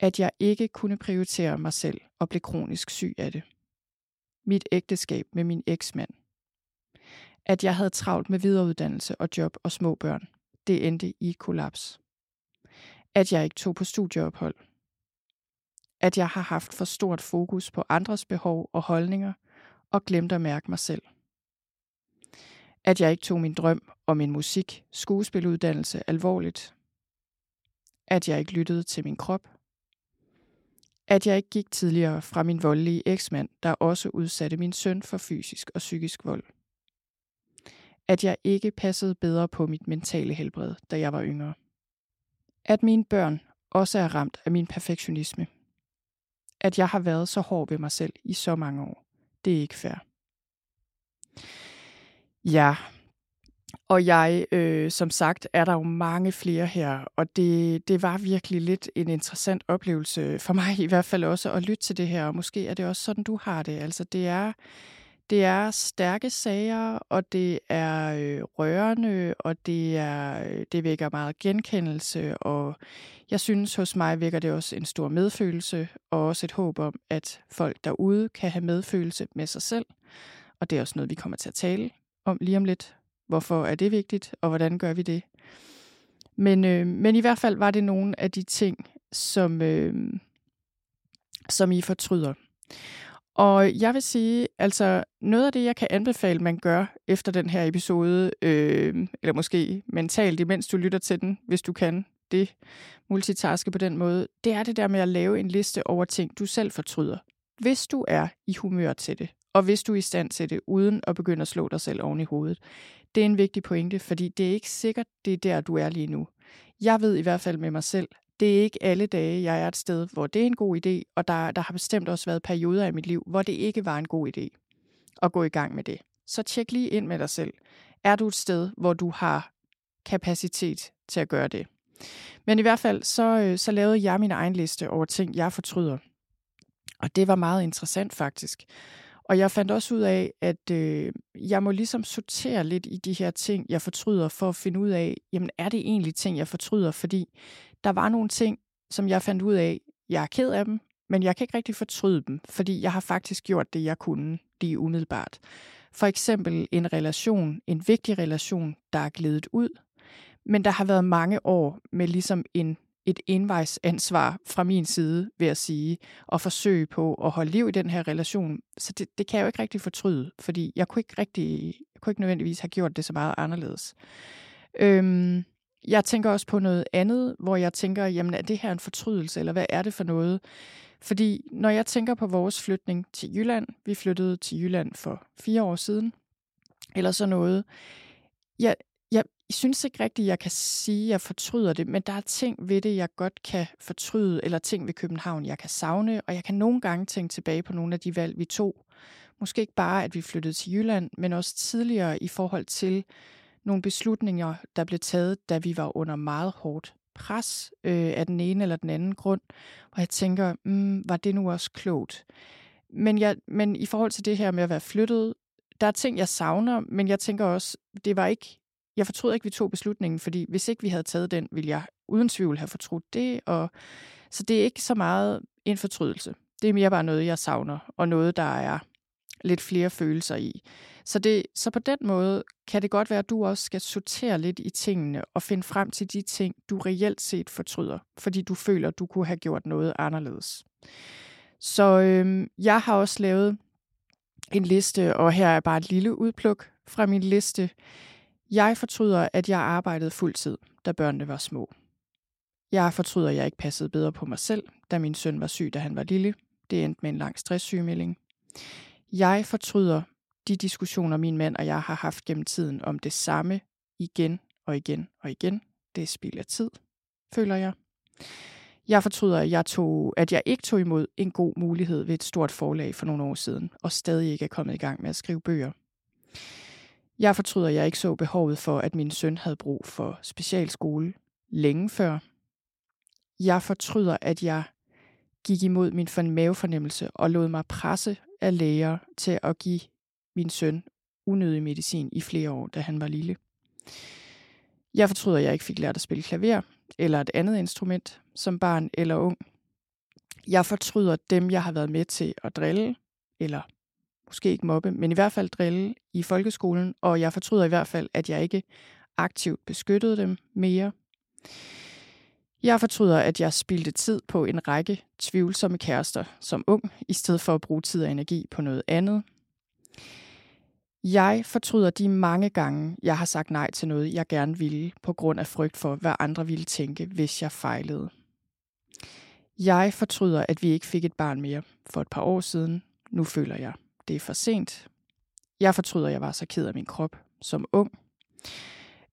at jeg ikke kunne prioritere mig selv og blev kronisk syg af det. Mit ægteskab med min eksmand. At jeg havde travlt med videreuddannelse og job og små børn. Det endte i kollaps. At jeg ikke tog på studieophold. At jeg har haft for stort fokus på andres behov og holdninger og glemt at mærke mig selv. At jeg ikke tog min drøm om en musik, skuespiluddannelse alvorligt, At jeg ikke lyttede til min krop. At jeg ikke gik tidligere fra min voldelige eksmand, der også udsatte min søn for fysisk og psykisk vold. At jeg ikke passede bedre på mit mentale helbred, da jeg var yngre. At mine børn også er ramt af min perfektionisme. At jeg har været så hård ved mig selv i så mange år. Det er ikke fair. Ja, og jeg, øh, som sagt, er der jo mange flere her, og det, det var virkelig lidt en interessant oplevelse for mig i hvert fald også at lytte til det her, og måske er det også sådan, du har det. Altså det er, det er stærke sager, og det er øh, rørende, og det, er, øh, det vækker meget genkendelse, og jeg synes hos mig vækker det også en stor medfølelse, og også et håb om, at folk derude kan have medfølelse med sig selv, og det er også noget, vi kommer til at tale om lige om lidt. Hvorfor er det vigtigt, og hvordan gør vi det? Men, øh, men i hvert fald var det nogle af de ting, som, øh, som I fortryder. Og jeg vil sige, altså noget af det, jeg kan anbefale, man gør efter den her episode, øh, eller måske mentalt, imens du lytter til den, hvis du kan det, multitaske på den måde, det er det der med at lave en liste over ting, du selv fortryder. Hvis du er i humør til det, og hvis du er i stand til det, uden at begynde at slå dig selv oven i hovedet. Det er en vigtig pointe, fordi det er ikke sikkert, det er der, du er lige nu. Jeg ved i hvert fald med mig selv, det er ikke alle dage, jeg er et sted, hvor det er en god idé, og der, der har bestemt også været perioder i mit liv, hvor det ikke var en god idé at gå i gang med det. Så tjek lige ind med dig selv. Er du et sted, hvor du har kapacitet til at gøre det? Men i hvert fald, så, øh, så lavede jeg min egen liste over ting, jeg fortryder. Og det var meget interessant faktisk. Og jeg fandt også ud af, at øh, jeg må ligesom sortere lidt i de her ting, jeg fortryder, for at finde ud af, jamen er det egentlig ting, jeg fortryder? Fordi der var nogle ting, som jeg fandt ud af, jeg er ked af dem, men jeg kan ikke rigtig fortryde dem, fordi jeg har faktisk gjort det, jeg kunne lige umiddelbart. For eksempel en relation, en vigtig relation, der er glædet ud, men der har været mange år med ligesom en et envejsansvar fra min side, vil jeg sige, og forsøge på at holde liv i den her relation. Så det, det kan jeg jo ikke rigtig fortryde, fordi jeg kunne ikke rigtig, jeg kunne ikke nødvendigvis have gjort det så meget anderledes. Øhm, jeg tænker også på noget andet, hvor jeg tænker, jamen er det her en fortrydelse, eller hvad er det for noget? Fordi når jeg tænker på vores flytning til Jylland, vi flyttede til Jylland for fire år siden, eller så noget, jeg, jeg, synes ikke rigtigt, jeg kan sige, at jeg fortryder det, men der er ting ved det, jeg godt kan fortryde, eller ting ved København, jeg kan savne, og jeg kan nogle gange tænke tilbage på nogle af de valg, vi tog. Måske ikke bare, at vi flyttede til Jylland, men også tidligere i forhold til nogle beslutninger, der blev taget, da vi var under meget hårdt pres øh, af den ene eller den anden grund, hvor jeg tænker, mm, var det nu også klogt? Men, jeg, men i forhold til det her med at være flyttet, der er ting, jeg savner, men jeg tænker også, det var ikke jeg fortrød ikke, vi tog beslutningen, fordi hvis ikke vi havde taget den, ville jeg uden tvivl have fortrudt det. Og, så det er ikke så meget en fortrydelse. Det er mere bare noget, jeg savner, og noget, der er lidt flere følelser i. Så, det, så på den måde kan det godt være, at du også skal sortere lidt i tingene og finde frem til de ting, du reelt set fortryder, fordi du føler, du kunne have gjort noget anderledes. Så øhm, jeg har også lavet en liste, og her er bare et lille udpluk fra min liste. Jeg fortryder, at jeg arbejdede fuldtid, da børnene var små. Jeg fortryder, at jeg ikke passede bedre på mig selv, da min søn var syg, da han var lille. Det endte med en lang stresssygemelding. Jeg fortryder de diskussioner, min mand og jeg har haft gennem tiden om det samme igen og igen og igen. Det spilder tid, føler jeg. Jeg fortryder, at jeg, tog, at jeg ikke tog imod en god mulighed ved et stort forlag for nogle år siden, og stadig ikke er kommet i gang med at skrive bøger. Jeg fortryder, at jeg ikke så behovet for, at min søn havde brug for specialskole længe før. Jeg fortryder, at jeg gik imod min mavefornemmelse og lod mig presse af læger til at give min søn unødig medicin i flere år, da han var lille. Jeg fortryder, at jeg ikke fik lært at spille klaver eller et andet instrument som barn eller ung. Jeg fortryder dem, jeg har været med til at drille eller måske ikke mobbe, men i hvert fald drille i folkeskolen, og jeg fortryder i hvert fald, at jeg ikke aktivt beskyttede dem mere. Jeg fortryder, at jeg spildte tid på en række tvivlsomme kærester som ung, i stedet for at bruge tid og energi på noget andet. Jeg fortryder de mange gange, jeg har sagt nej til noget, jeg gerne ville, på grund af frygt for, hvad andre ville tænke, hvis jeg fejlede. Jeg fortryder, at vi ikke fik et barn mere for et par år siden. Nu føler jeg, det er for sent. Jeg fortryder, at jeg var så ked af min krop som ung.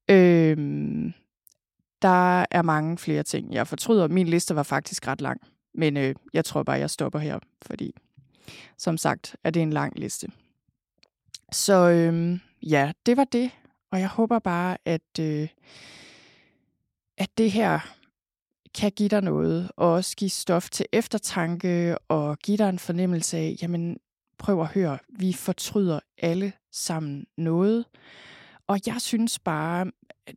Øhm, der er mange flere ting, jeg fortryder. Min liste var faktisk ret lang, men øh, jeg tror bare, jeg stopper her, fordi som sagt er det en lang liste. Så øhm, ja, det var det, og jeg håber bare, at, øh, at det her kan give dig noget, og også give stof til eftertanke, og give dig en fornemmelse af, jamen prøv at høre, vi fortryder alle sammen noget. Og jeg synes bare,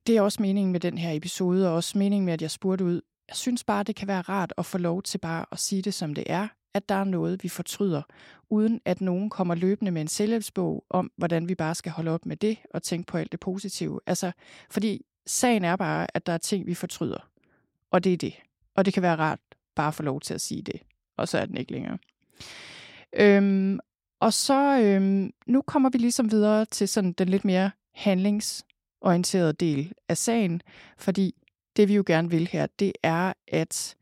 det er også meningen med den her episode, og også meningen med, at jeg spurgte ud. Jeg synes bare, det kan være rart at få lov til bare at sige det, som det er, at der er noget, vi fortryder, uden at nogen kommer løbende med en selvhjælpsbog om, hvordan vi bare skal holde op med det og tænke på alt det positive. Altså, fordi sagen er bare, at der er ting, vi fortryder. Og det er det. Og det kan være rart bare at få lov til at sige det. Og så er den ikke længere. Øhm, og så øhm, nu kommer vi ligesom videre til sådan den lidt mere handlingsorienterede del af sagen, fordi det vi jo gerne vil her, det er at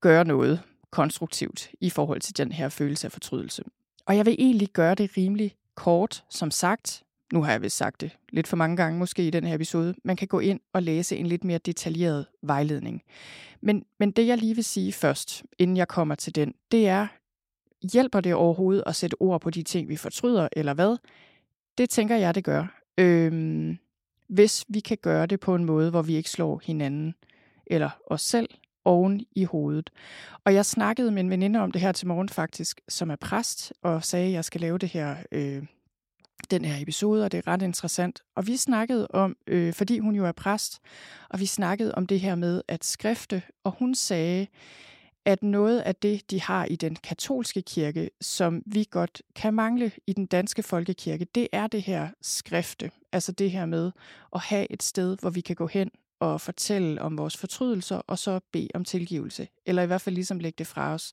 gøre noget konstruktivt i forhold til den her følelse af fortrydelse. Og jeg vil egentlig gøre det rimelig kort, som sagt. Nu har jeg vist sagt det lidt for mange gange måske i den her episode. Man kan gå ind og læse en lidt mere detaljeret vejledning. Men, men det jeg lige vil sige først, inden jeg kommer til den, det er, hjælper det overhovedet at sætte ord på de ting, vi fortryder, eller hvad? Det tænker jeg, det gør. Øhm, hvis vi kan gøre det på en måde, hvor vi ikke slår hinanden eller os selv oven i hovedet. Og jeg snakkede med en veninde om det her til morgen faktisk, som er præst, og sagde, at jeg skal lave det her, øh, den her episode, og det er ret interessant. Og vi snakkede om, øh, fordi hun jo er præst, og vi snakkede om det her med at skrifte, og hun sagde, at noget af det, de har i den katolske kirke, som vi godt kan mangle i den danske folkekirke, det er det her skrifte. Altså det her med at have et sted, hvor vi kan gå hen og fortælle om vores fortrydelser, og så bede om tilgivelse. Eller i hvert fald ligesom lægge det fra os.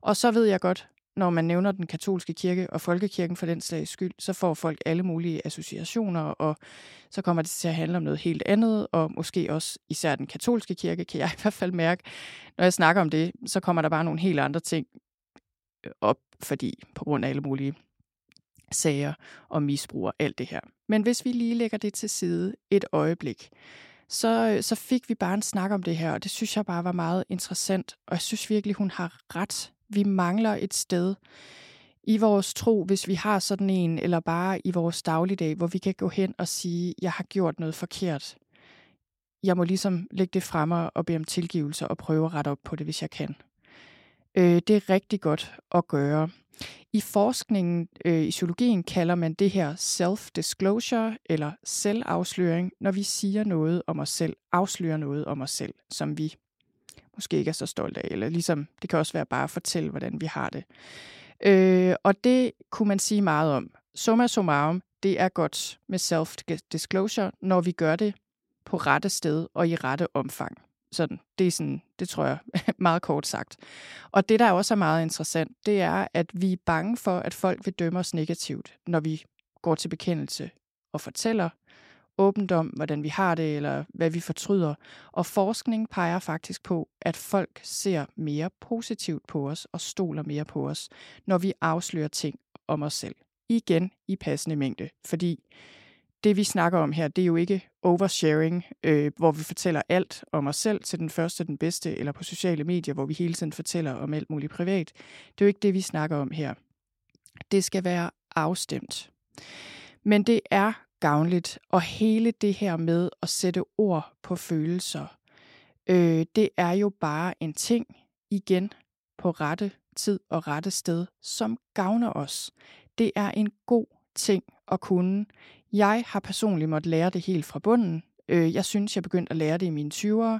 Og så ved jeg godt, når man nævner den katolske kirke og folkekirken for den slags skyld, så får folk alle mulige associationer, og så kommer det til at handle om noget helt andet, og måske også især den katolske kirke, kan jeg i hvert fald mærke. Når jeg snakker om det, så kommer der bare nogle helt andre ting øh, op, fordi på grund af alle mulige sager og misbrug og alt det her. Men hvis vi lige lægger det til side et øjeblik, så, øh, så fik vi bare en snak om det her, og det synes jeg bare var meget interessant, og jeg synes virkelig, hun har ret. Vi mangler et sted i vores tro, hvis vi har sådan en, eller bare i vores dagligdag, hvor vi kan gå hen og sige, jeg har gjort noget forkert. Jeg må ligesom lægge det fremme og bede om tilgivelse og prøve at rette op på det, hvis jeg kan. Øh, det er rigtig godt at gøre. I forskningen øh, i psykologien kalder man det her self-disclosure eller selvafsløring, når vi siger noget om os selv, afslører noget om os selv, som vi måske ikke er så stolte af, eller ligesom det kan også være bare at fortælle, hvordan vi har det. Øh, og det kunne man sige meget om. Summa summarum, det er godt med self-disclosure, når vi gør det på rette sted og i rette omfang. Sådan, det er sådan, det tror jeg (laughs) meget kort sagt. Og det, der også er meget interessant, det er, at vi er bange for, at folk vil dømme os negativt, når vi går til bekendelse og fortæller åbent om, hvordan vi har det, eller hvad vi fortryder. Og forskning peger faktisk på, at folk ser mere positivt på os og stoler mere på os, når vi afslører ting om os selv. Igen i passende mængde, fordi det vi snakker om her, det er jo ikke oversharing, øh, hvor vi fortæller alt om os selv til den første, den bedste, eller på sociale medier, hvor vi hele tiden fortæller om alt muligt privat. Det er jo ikke det, vi snakker om her. Det skal være afstemt. Men det er gavnligt, og hele det her med at sætte ord på følelser, øh, det er jo bare en ting, igen, på rette tid og rette sted, som gavner os. Det er en god ting at kunne. Jeg har personligt måttet lære det helt fra bunden. Øh, jeg synes, jeg begyndte at lære det i mine 20'ere.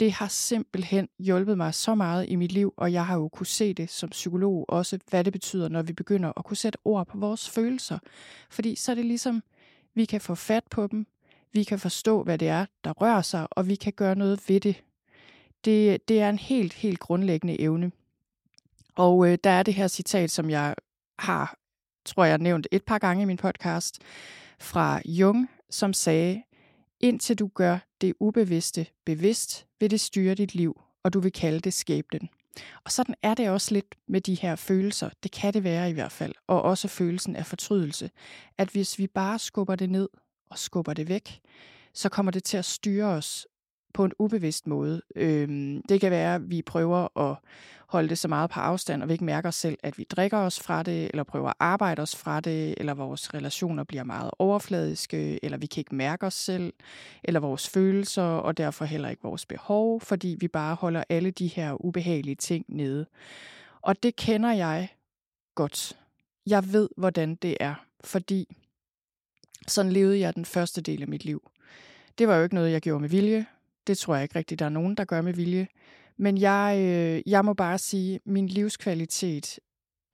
Det har simpelthen hjulpet mig så meget i mit liv, og jeg har jo kunne se det som psykolog også, hvad det betyder, når vi begynder at kunne sætte ord på vores følelser. Fordi så er det ligesom, vi kan få fat på dem, vi kan forstå, hvad det er, der rører sig, og vi kan gøre noget ved det. Det, det er en helt, helt grundlæggende evne. Og øh, der er det her citat, som jeg har tror jeg nævnt et par gange i min podcast, fra Jung, som sagde, indtil du gør det ubevidste bevidst, vil det styre dit liv, og du vil kalde det skæbnen. Og sådan er det også lidt med de her følelser. Det kan det være i hvert fald. Og også følelsen af fortrydelse. At hvis vi bare skubber det ned og skubber det væk, så kommer det til at styre os på en ubevidst måde. Øhm, det kan være, at vi prøver at holde det så meget på afstand, og vi ikke mærker os selv, at vi drikker os fra det, eller prøver at arbejde os fra det, eller vores relationer bliver meget overfladiske, eller vi kan ikke mærke os selv, eller vores følelser, og derfor heller ikke vores behov, fordi vi bare holder alle de her ubehagelige ting nede. Og det kender jeg godt. Jeg ved, hvordan det er, fordi sådan levede jeg den første del af mit liv. Det var jo ikke noget, jeg gjorde med vilje. Det tror jeg ikke rigtigt, der er nogen, der gør med vilje. Men jeg, øh, jeg må bare sige, min livskvalitet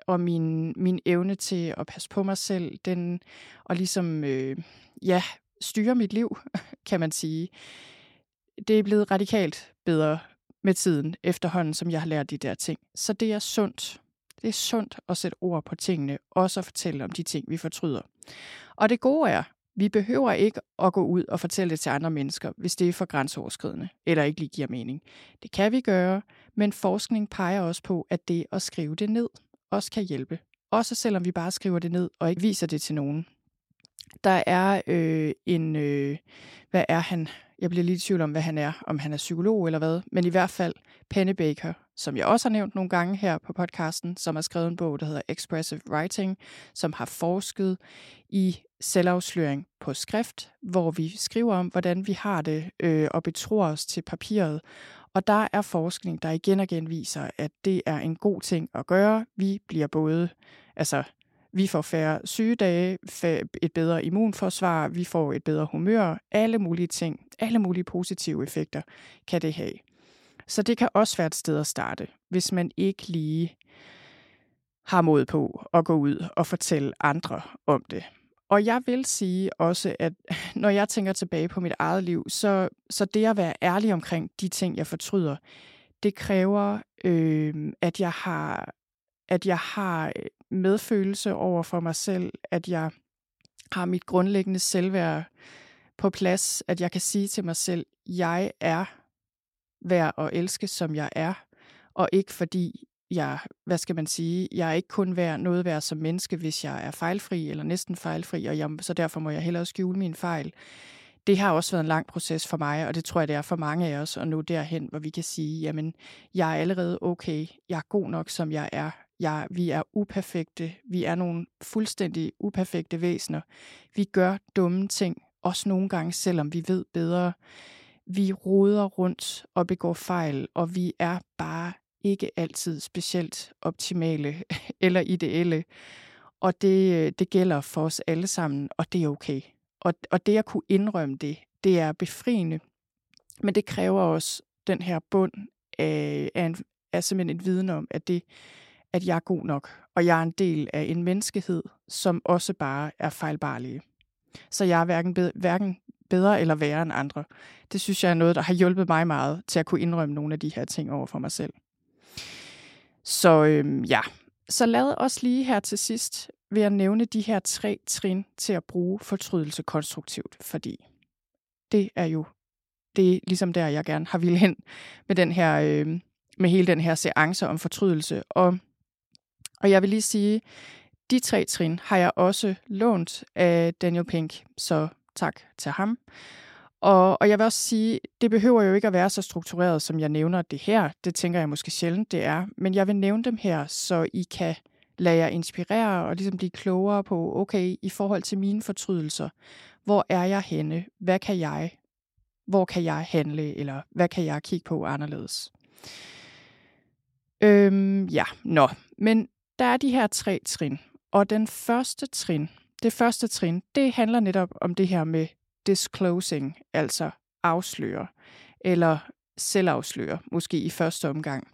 og min, min evne til at passe på mig selv, den, og ligesom, øh, ja, styre mit liv, (laughs) kan man sige, det er blevet radikalt bedre med tiden, efterhånden, som jeg har lært de der ting. Så det er sundt. Det er sundt at sætte ord på tingene, også at fortælle om de ting, vi fortryder. Og det gode er, vi behøver ikke at gå ud og fortælle det til andre mennesker, hvis det er for grænseoverskridende eller ikke lige giver mening. Det kan vi gøre, men forskning peger også på, at det at skrive det ned også kan hjælpe. Også selvom vi bare skriver det ned og ikke viser det til nogen. Der er øh, en, øh, hvad er han? Jeg bliver lidt i tvivl om, hvad han er, om han er psykolog eller hvad, men i hvert fald Penny Baker, som jeg også har nævnt nogle gange her på podcasten, som har skrevet en bog, der hedder Expressive Writing, som har forsket i selvafsløring på skrift, hvor vi skriver om, hvordan vi har det øh, og betror os til papiret. Og der er forskning, der igen og igen viser, at det er en god ting at gøre. Vi bliver både, altså vi får færre sygedage, et bedre immunforsvar, vi får et bedre humør, alle mulige ting, alle mulige positive effekter kan det have. Så det kan også være et sted at starte, hvis man ikke lige har mod på at gå ud og fortælle andre om det. Og jeg vil sige også, at (laughs) når jeg tænker tilbage på mit eget liv, så, så det at være ærlig omkring de ting, jeg fortryder, det kræver, øh, at jeg har at jeg har medfølelse over for mig selv, at jeg har mit grundlæggende selvværd på plads, at jeg kan sige til mig selv, jeg er værd at elske, som jeg er, og ikke fordi jeg, hvad skal man sige, jeg er ikke kun værd noget værd som menneske, hvis jeg er fejlfri eller næsten fejlfri, og jeg, så derfor må jeg hellere skjule min fejl. Det har også været en lang proces for mig, og det tror jeg, det er for mange af os at nå derhen, hvor vi kan sige, jamen, jeg er allerede okay, jeg er god nok, som jeg er, jeg, vi er uperfekte, vi er nogle fuldstændig uperfekte væsener. Vi gør dumme ting, også nogle gange, selvom vi ved bedre. Vi roder rundt og begår fejl, og vi er bare ikke altid specielt optimale (laughs) eller ideelle. Og det, øh, det gælder for os alle sammen, og det er okay. Og, og det at kunne indrømme det, det er befriende. Men det kræver også den her bund af, af, en, af simpelthen en viden om, at det, at jeg er god nok, og jeg er en del af en menneskehed, som også bare er fejlbarlige. Så jeg er hverken, bedre, hverken bedre eller værre end andre. Det synes jeg er noget, der har hjulpet mig meget til at kunne indrømme nogle af de her ting over for mig selv. Så øhm, ja, så lad os lige her til sidst ved at nævne de her tre trin til at bruge fortrydelse konstruktivt, fordi det er jo det er ligesom der, jeg gerne har ville hen med den her, øh, med hele den her seance om fortrydelse. Og og jeg vil lige sige, de tre trin har jeg også lånt af Daniel Pink, så tak til ham. Og, og jeg vil også sige, det behøver jo ikke at være så struktureret, som jeg nævner det her. Det tænker jeg måske sjældent, det er. Men jeg vil nævne dem her, så I kan lade jer inspirere og ligesom blive klogere på, okay, i forhold til mine fortrydelser, hvor er jeg henne? Hvad kan jeg? Hvor kan jeg handle? Eller hvad kan jeg kigge på anderledes? Øhm, ja, nå. Men der er de her tre trin, og den første trin, det første trin, det handler netop om det her med disclosing, altså afsløre, eller selvafsløre, måske i første omgang.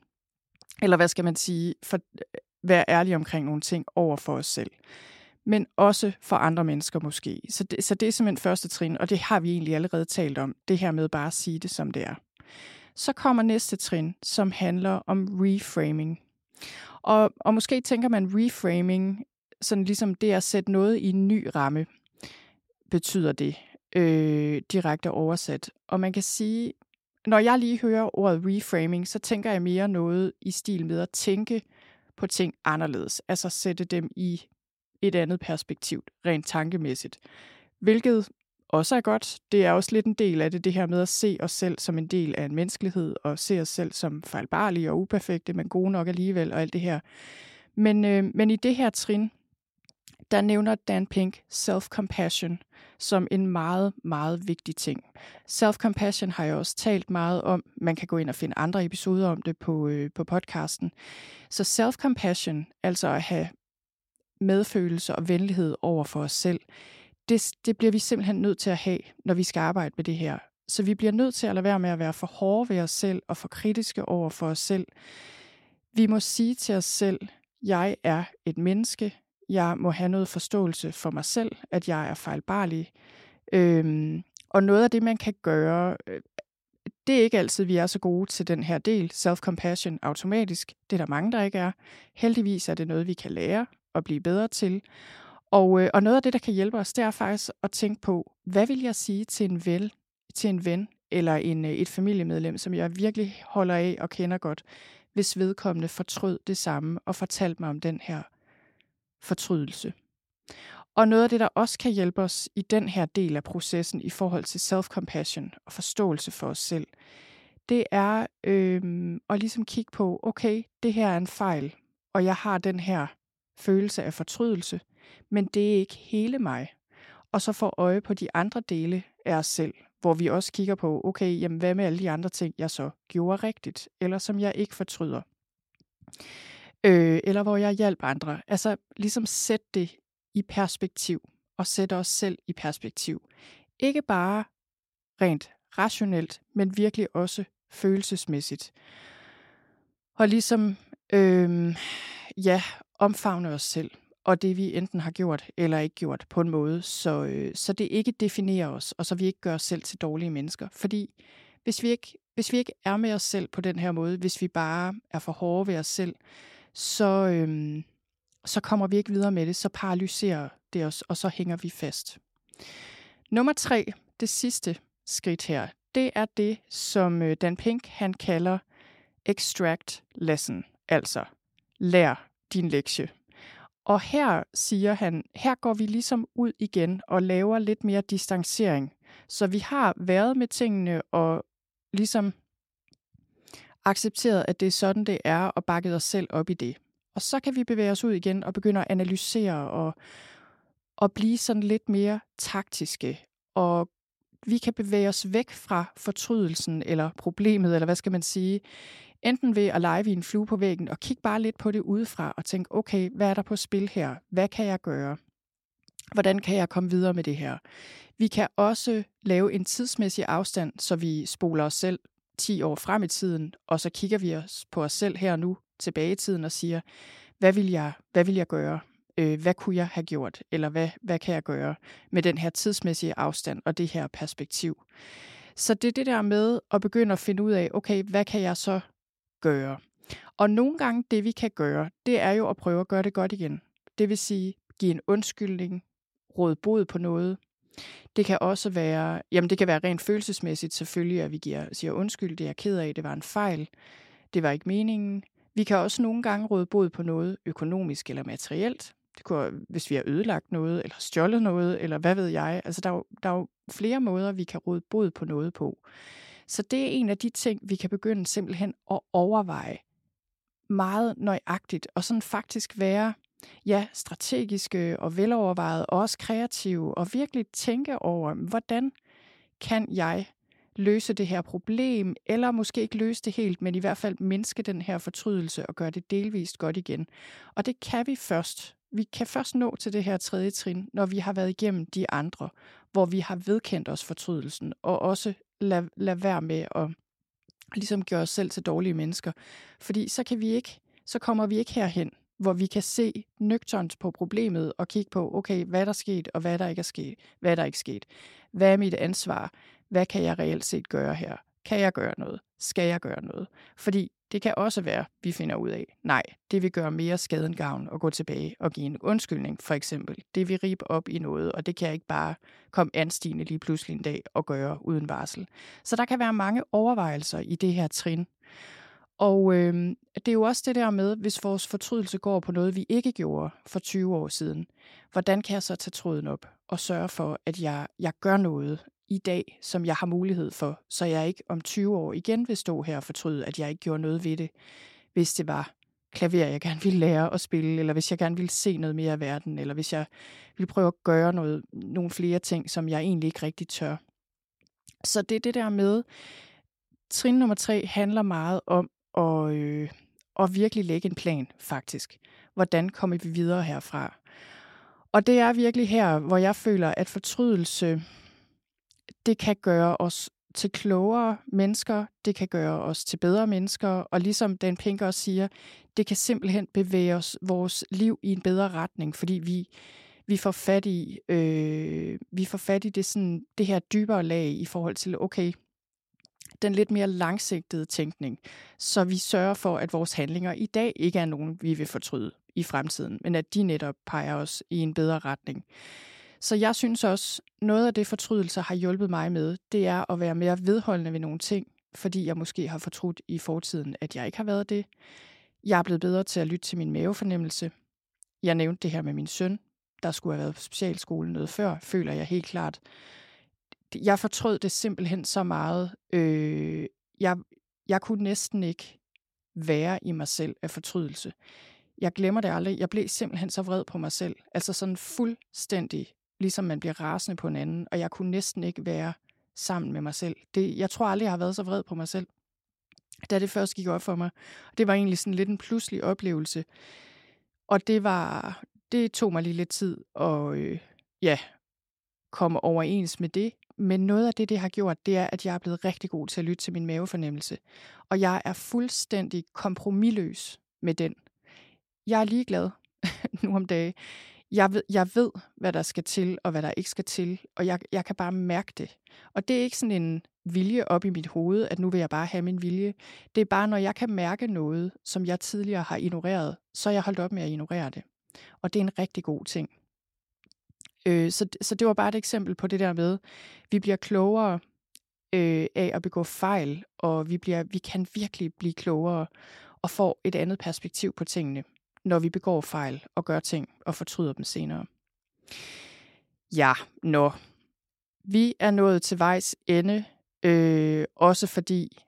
Eller hvad skal man sige, for øh, være ærlig omkring nogle ting over for os selv. Men også for andre mennesker måske. Så det, så det er simpelthen første trin, og det har vi egentlig allerede talt om. Det her med bare at sige det, som det er. Så kommer næste trin, som handler om reframing. Og, og måske tænker man reframing sådan ligesom det at sætte noget i en ny ramme, betyder det øh, direkte oversat. Og man kan sige, når jeg lige hører ordet reframing, så tænker jeg mere noget i stil med at tænke på ting anderledes. Altså sætte dem i et andet perspektiv, rent tankemæssigt. Hvilket også er godt. Det er også lidt en del af det, det her med at se os selv som en del af en menneskelighed, og se os selv som fejlbarlige og uperfekte, men gode nok alligevel, og alt det her. Men, øh, men i det her trin, der nævner Dan Pink self-compassion som en meget, meget vigtig ting. Self-compassion har jeg også talt meget om. Man kan gå ind og finde andre episoder om det på, øh, på podcasten. Så self-compassion, altså at have medfølelse og venlighed over for os selv, det, det bliver vi simpelthen nødt til at have, når vi skal arbejde med det her. Så vi bliver nødt til at lade være med at være for hårde ved os selv og for kritiske over for os selv. Vi må sige til os selv, jeg er et menneske, jeg må have noget forståelse for mig selv, at jeg er fejlbarlig. Øhm, og noget af det, man kan gøre, øh, det er ikke altid, vi er så gode til den her del, self-compassion automatisk. Det er der mange, der ikke er. Heldigvis er det noget, vi kan lære og blive bedre til. Og, øh, og noget af det, der kan hjælpe os, det er faktisk at tænke på, hvad vil jeg sige til en ven, til en ven eller en, øh, et familiemedlem, som jeg virkelig holder af og kender godt, hvis vedkommende fortrød det samme og fortalte mig om den her fortrydelse. Og noget af det, der også kan hjælpe os i den her del af processen i forhold til self-compassion og forståelse for os selv, det er øh, at ligesom kigge på, okay, det her er en fejl, og jeg har den her følelse af fortrydelse, men det er ikke hele mig. Og så få øje på de andre dele af os selv, hvor vi også kigger på, okay, jamen hvad med alle de andre ting, jeg så gjorde rigtigt, eller som jeg ikke fortryder øh, eller hvor jeg hjælper andre. Altså ligesom sætte det i perspektiv, og sætte os selv i perspektiv. Ikke bare rent rationelt, men virkelig også følelsesmæssigt. Og ligesom, øh, ja, omfavne os selv, og det vi enten har gjort eller ikke gjort på en måde, så, øh, så det ikke definerer os, og så vi ikke gør os selv til dårlige mennesker. Fordi hvis vi, ikke, hvis vi ikke er med os selv på den her måde, hvis vi bare er for hårde ved os selv, så, øhm, så kommer vi ikke videre med det, så paralyserer det os, og så hænger vi fast. Nummer tre, det sidste skridt her, det er det, som øh, Dan Pink han kalder extract lesson, altså lær din lektie. Og her siger han, her går vi ligesom ud igen og laver lidt mere distancering. Så vi har været med tingene og ligesom accepteret, at det er sådan, det er, og bakket os selv op i det. Og så kan vi bevæge os ud igen og begynde at analysere og, og blive sådan lidt mere taktiske. Og vi kan bevæge os væk fra fortrydelsen eller problemet, eller hvad skal man sige, enten ved at lege i en flue på væggen og kigge bare lidt på det udefra og tænke, okay, hvad er der på spil her? Hvad kan jeg gøre? Hvordan kan jeg komme videre med det her? Vi kan også lave en tidsmæssig afstand, så vi spoler os selv 10 år frem i tiden, og så kigger vi os på os selv her og nu tilbage i tiden og siger, hvad vil jeg, hvad vil jeg gøre? Øh, hvad kunne jeg have gjort? Eller hvad, hvad kan jeg gøre med den her tidsmæssige afstand og det her perspektiv? Så det er det der med at begynde at finde ud af, okay, hvad kan jeg så gøre? Og nogle gange det, vi kan gøre, det er jo at prøve at gøre det godt igen. Det vil sige, give en undskyldning, råde bod på noget, det kan også være, jamen det kan være rent følelsesmæssigt selvfølgelig, at vi giver, siger undskyld, det er jeg ked af, det var en fejl, det var ikke meningen. Vi kan også nogle gange råde bod på noget økonomisk eller materielt. Det kunne, hvis vi har ødelagt noget, eller stjålet noget, eller hvad ved jeg. Altså, der er, jo, der er jo flere måder, vi kan råde bod på noget på. Så det er en af de ting, vi kan begynde simpelthen at overveje meget nøjagtigt, og sådan faktisk være ja, strategiske og velovervejede, og også kreative, og virkelig tænke over, hvordan kan jeg løse det her problem, eller måske ikke løse det helt, men i hvert fald mindske den her fortrydelse og gøre det delvist godt igen. Og det kan vi først. Vi kan først nå til det her tredje trin, når vi har været igennem de andre, hvor vi har vedkendt os fortrydelsen, og også lad, lad være med at ligesom gøre os selv til dårlige mennesker. Fordi så kan vi ikke, så kommer vi ikke herhen, hvor vi kan se nøgternt på problemet og kigge på, okay, hvad der er sket, og hvad der ikke er sket, hvad der ikke er sket. Hvad er mit ansvar? Hvad kan jeg reelt set gøre her? Kan jeg gøre noget? Skal jeg gøre noget? Fordi det kan også være, vi finder ud af, nej, det vil gøre mere skade end gavn at gå tilbage og give en undskyldning, for eksempel. Det vil ribe op i noget, og det kan jeg ikke bare komme anstigende lige pludselig en dag og gøre uden varsel. Så der kan være mange overvejelser i det her trin. Og øh, det er jo også det der med, hvis vores fortrydelse går på noget, vi ikke gjorde for 20 år siden. Hvordan kan jeg så tage tråden op og sørge for, at jeg, jeg gør noget i dag, som jeg har mulighed for, så jeg ikke om 20 år igen vil stå her og fortryde, at jeg ikke gjorde noget ved det, hvis det var klaver, jeg gerne ville lære at spille, eller hvis jeg gerne ville se noget mere af verden, eller hvis jeg ville prøve at gøre noget, nogle flere ting, som jeg egentlig ikke rigtig tør. Så det er det der med, trin nummer tre handler meget om at, øh, at virkelig lægge en plan, faktisk. Hvordan kommer vi videre herfra? Og det er virkelig her, hvor jeg føler, at fortrydelse, det kan gøre os til klogere mennesker, det kan gøre os til bedre mennesker, og ligesom Dan Pink også siger, det kan simpelthen bevæge os vores liv i en bedre retning, fordi vi, vi får fat i, øh, vi får fat i det, sådan, det her dybere lag i forhold til, okay, den lidt mere langsigtede tænkning, så vi sørger for, at vores handlinger i dag ikke er nogen, vi vil fortryde i fremtiden, men at de netop peger os i en bedre retning. Så jeg synes også, noget af det fortrydelse har hjulpet mig med, det er at være mere vedholdende ved nogle ting, fordi jeg måske har fortrudt i fortiden, at jeg ikke har været det. Jeg er blevet bedre til at lytte til min mavefornemmelse. Jeg nævnte det her med min søn, der skulle have været på specialskolen noget før, føler jeg helt klart. Jeg fortrød det simpelthen så meget. Øh, jeg, jeg kunne næsten ikke være i mig selv af fortrydelse. Jeg glemmer det aldrig. Jeg blev simpelthen så vred på mig selv. Altså sådan fuldstændig ligesom man bliver rasende på en anden, og jeg kunne næsten ikke være sammen med mig selv. Det, jeg tror aldrig, jeg har været så vred på mig selv, da det først gik op for mig. Det var egentlig sådan lidt en pludselig oplevelse, og det var, det tog mig lige lidt tid at øh, ja, komme overens med det. Men noget af det, det har gjort, det er, at jeg er blevet rigtig god til at lytte til min mavefornemmelse. Og jeg er fuldstændig kompromilløs med den. Jeg er ligeglad (laughs) nu om dagen jeg ved, jeg ved, hvad der skal til, og hvad der ikke skal til, og jeg, jeg kan bare mærke det. Og det er ikke sådan en vilje op i mit hoved, at nu vil jeg bare have min vilje. Det er bare, når jeg kan mærke noget, som jeg tidligere har ignoreret, så er jeg holdt op med at ignorere det. Og det er en rigtig god ting. Øh, så, så det var bare et eksempel på det der med, vi bliver klogere øh, af at begå fejl, og vi, bliver, vi kan virkelig blive klogere og få et andet perspektiv på tingene når vi begår fejl og gør ting og fortryder dem senere. Ja, nå. Vi er nået til vejs ende, øh, også fordi,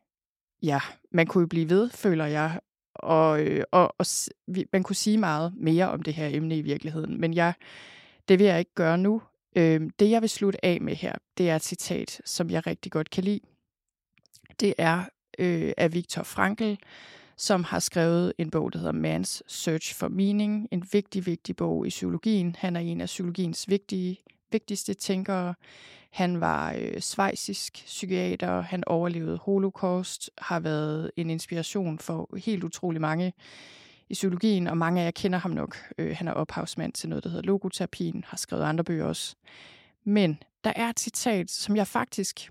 ja, man kunne jo blive ved, føler jeg, og, øh, og, og vi, man kunne sige meget mere om det her emne i virkeligheden, men jeg, det vil jeg ikke gøre nu. Øh, det, jeg vil slutte af med her, det er et citat, som jeg rigtig godt kan lide. Det er øh, af Viktor Frankl, som har skrevet en bog, der hedder Man's Search for Meaning. En vigtig, vigtig bog i psykologien. Han er en af psykologiens vigtige, vigtigste tænkere. Han var øh, svejsisk psykiater, han overlevede holocaust, har været en inspiration for helt utrolig mange i psykologien, og mange af jer kender ham nok. Øh, han er ophavsmand til noget, der hedder logoterapien, har skrevet andre bøger også. Men der er et citat, som jeg faktisk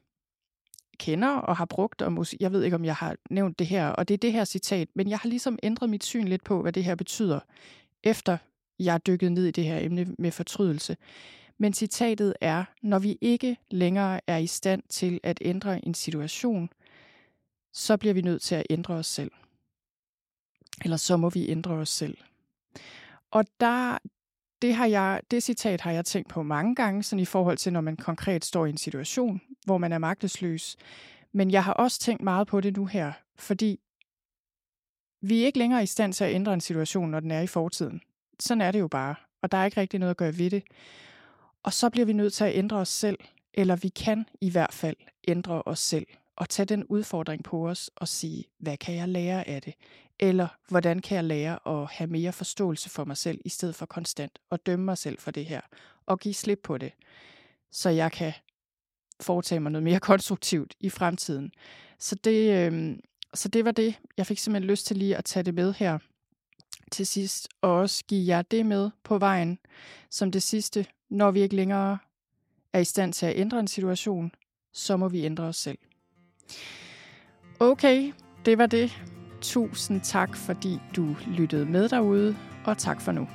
kender og har brugt, og jeg ved ikke, om jeg har nævnt det her, og det er det her citat, men jeg har ligesom ændret mit syn lidt på, hvad det her betyder, efter jeg er dykket ned i det her emne med fortrydelse. Men citatet er, når vi ikke længere er i stand til at ændre en situation, så bliver vi nødt til at ændre os selv. Eller så må vi ændre os selv. Og der, det, har jeg, det citat har jeg tænkt på mange gange, sådan i forhold til, når man konkret står i en situation, hvor man er magtesløs. Men jeg har også tænkt meget på det nu her, fordi vi er ikke længere i stand til at ændre en situation, når den er i fortiden. Sådan er det jo bare, og der er ikke rigtig noget at gøre ved det. Og så bliver vi nødt til at ændre os selv, eller vi kan i hvert fald ændre os selv og tage den udfordring på os og sige, hvad kan jeg lære af det? Eller hvordan kan jeg lære at have mere forståelse for mig selv, i stedet for konstant at dømme mig selv for det her, og give slip på det, så jeg kan foretage mig noget mere (laughs) konstruktivt i fremtiden. Så det, øh, så det var det. Jeg fik simpelthen lyst til lige at tage det med her til sidst, og også give jer det med på vejen som det sidste. Når vi ikke længere er i stand til at ændre en situation, så må vi ændre os selv. Okay, det var det. Tusind tak, fordi du lyttede med derude, og tak for nu.